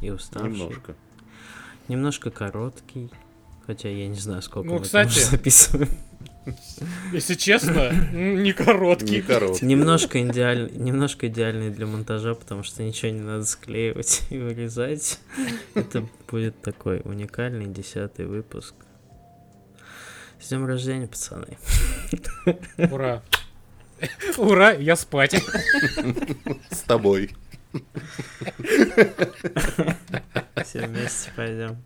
и уставший. Немножко. Немножко короткий. Хотя я не знаю, сколько Ну, мы кстати, записываем. Если честно, м, не короткий. Не короткий. Немножко, идеаль... Немножко идеальный для монтажа, потому что ничего не надо склеивать [LAUGHS] и вырезать. Это будет такой уникальный десятый выпуск. С днем рождения, пацаны. Ура. Ура, я спать. С тобой. Все вместе пойдем.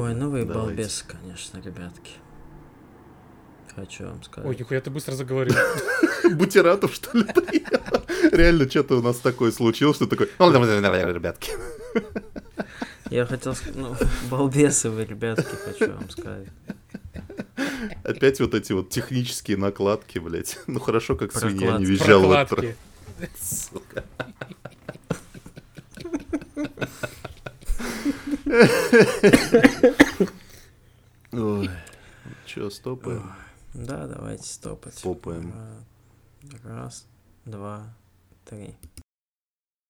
Ой, новые давайте. балбесы, конечно, ребятки. Хочу вам сказать. Ой, нихуя ты быстро заговорил. [LAUGHS] Бутератов, что ли? Реально, что-то у нас такое случилось, что такой... «Ну, давай, ребятки. Я хотел сказать, ну, балбесы вы, ребятки, хочу вам сказать. Опять вот эти вот технические накладки, блядь. Ну хорошо, как свинья не Прокладки. визжала. Прокладки. Сука. Ой, чё, стопаем? Да, давайте стопать. Стопаем. А, Раз, два, три.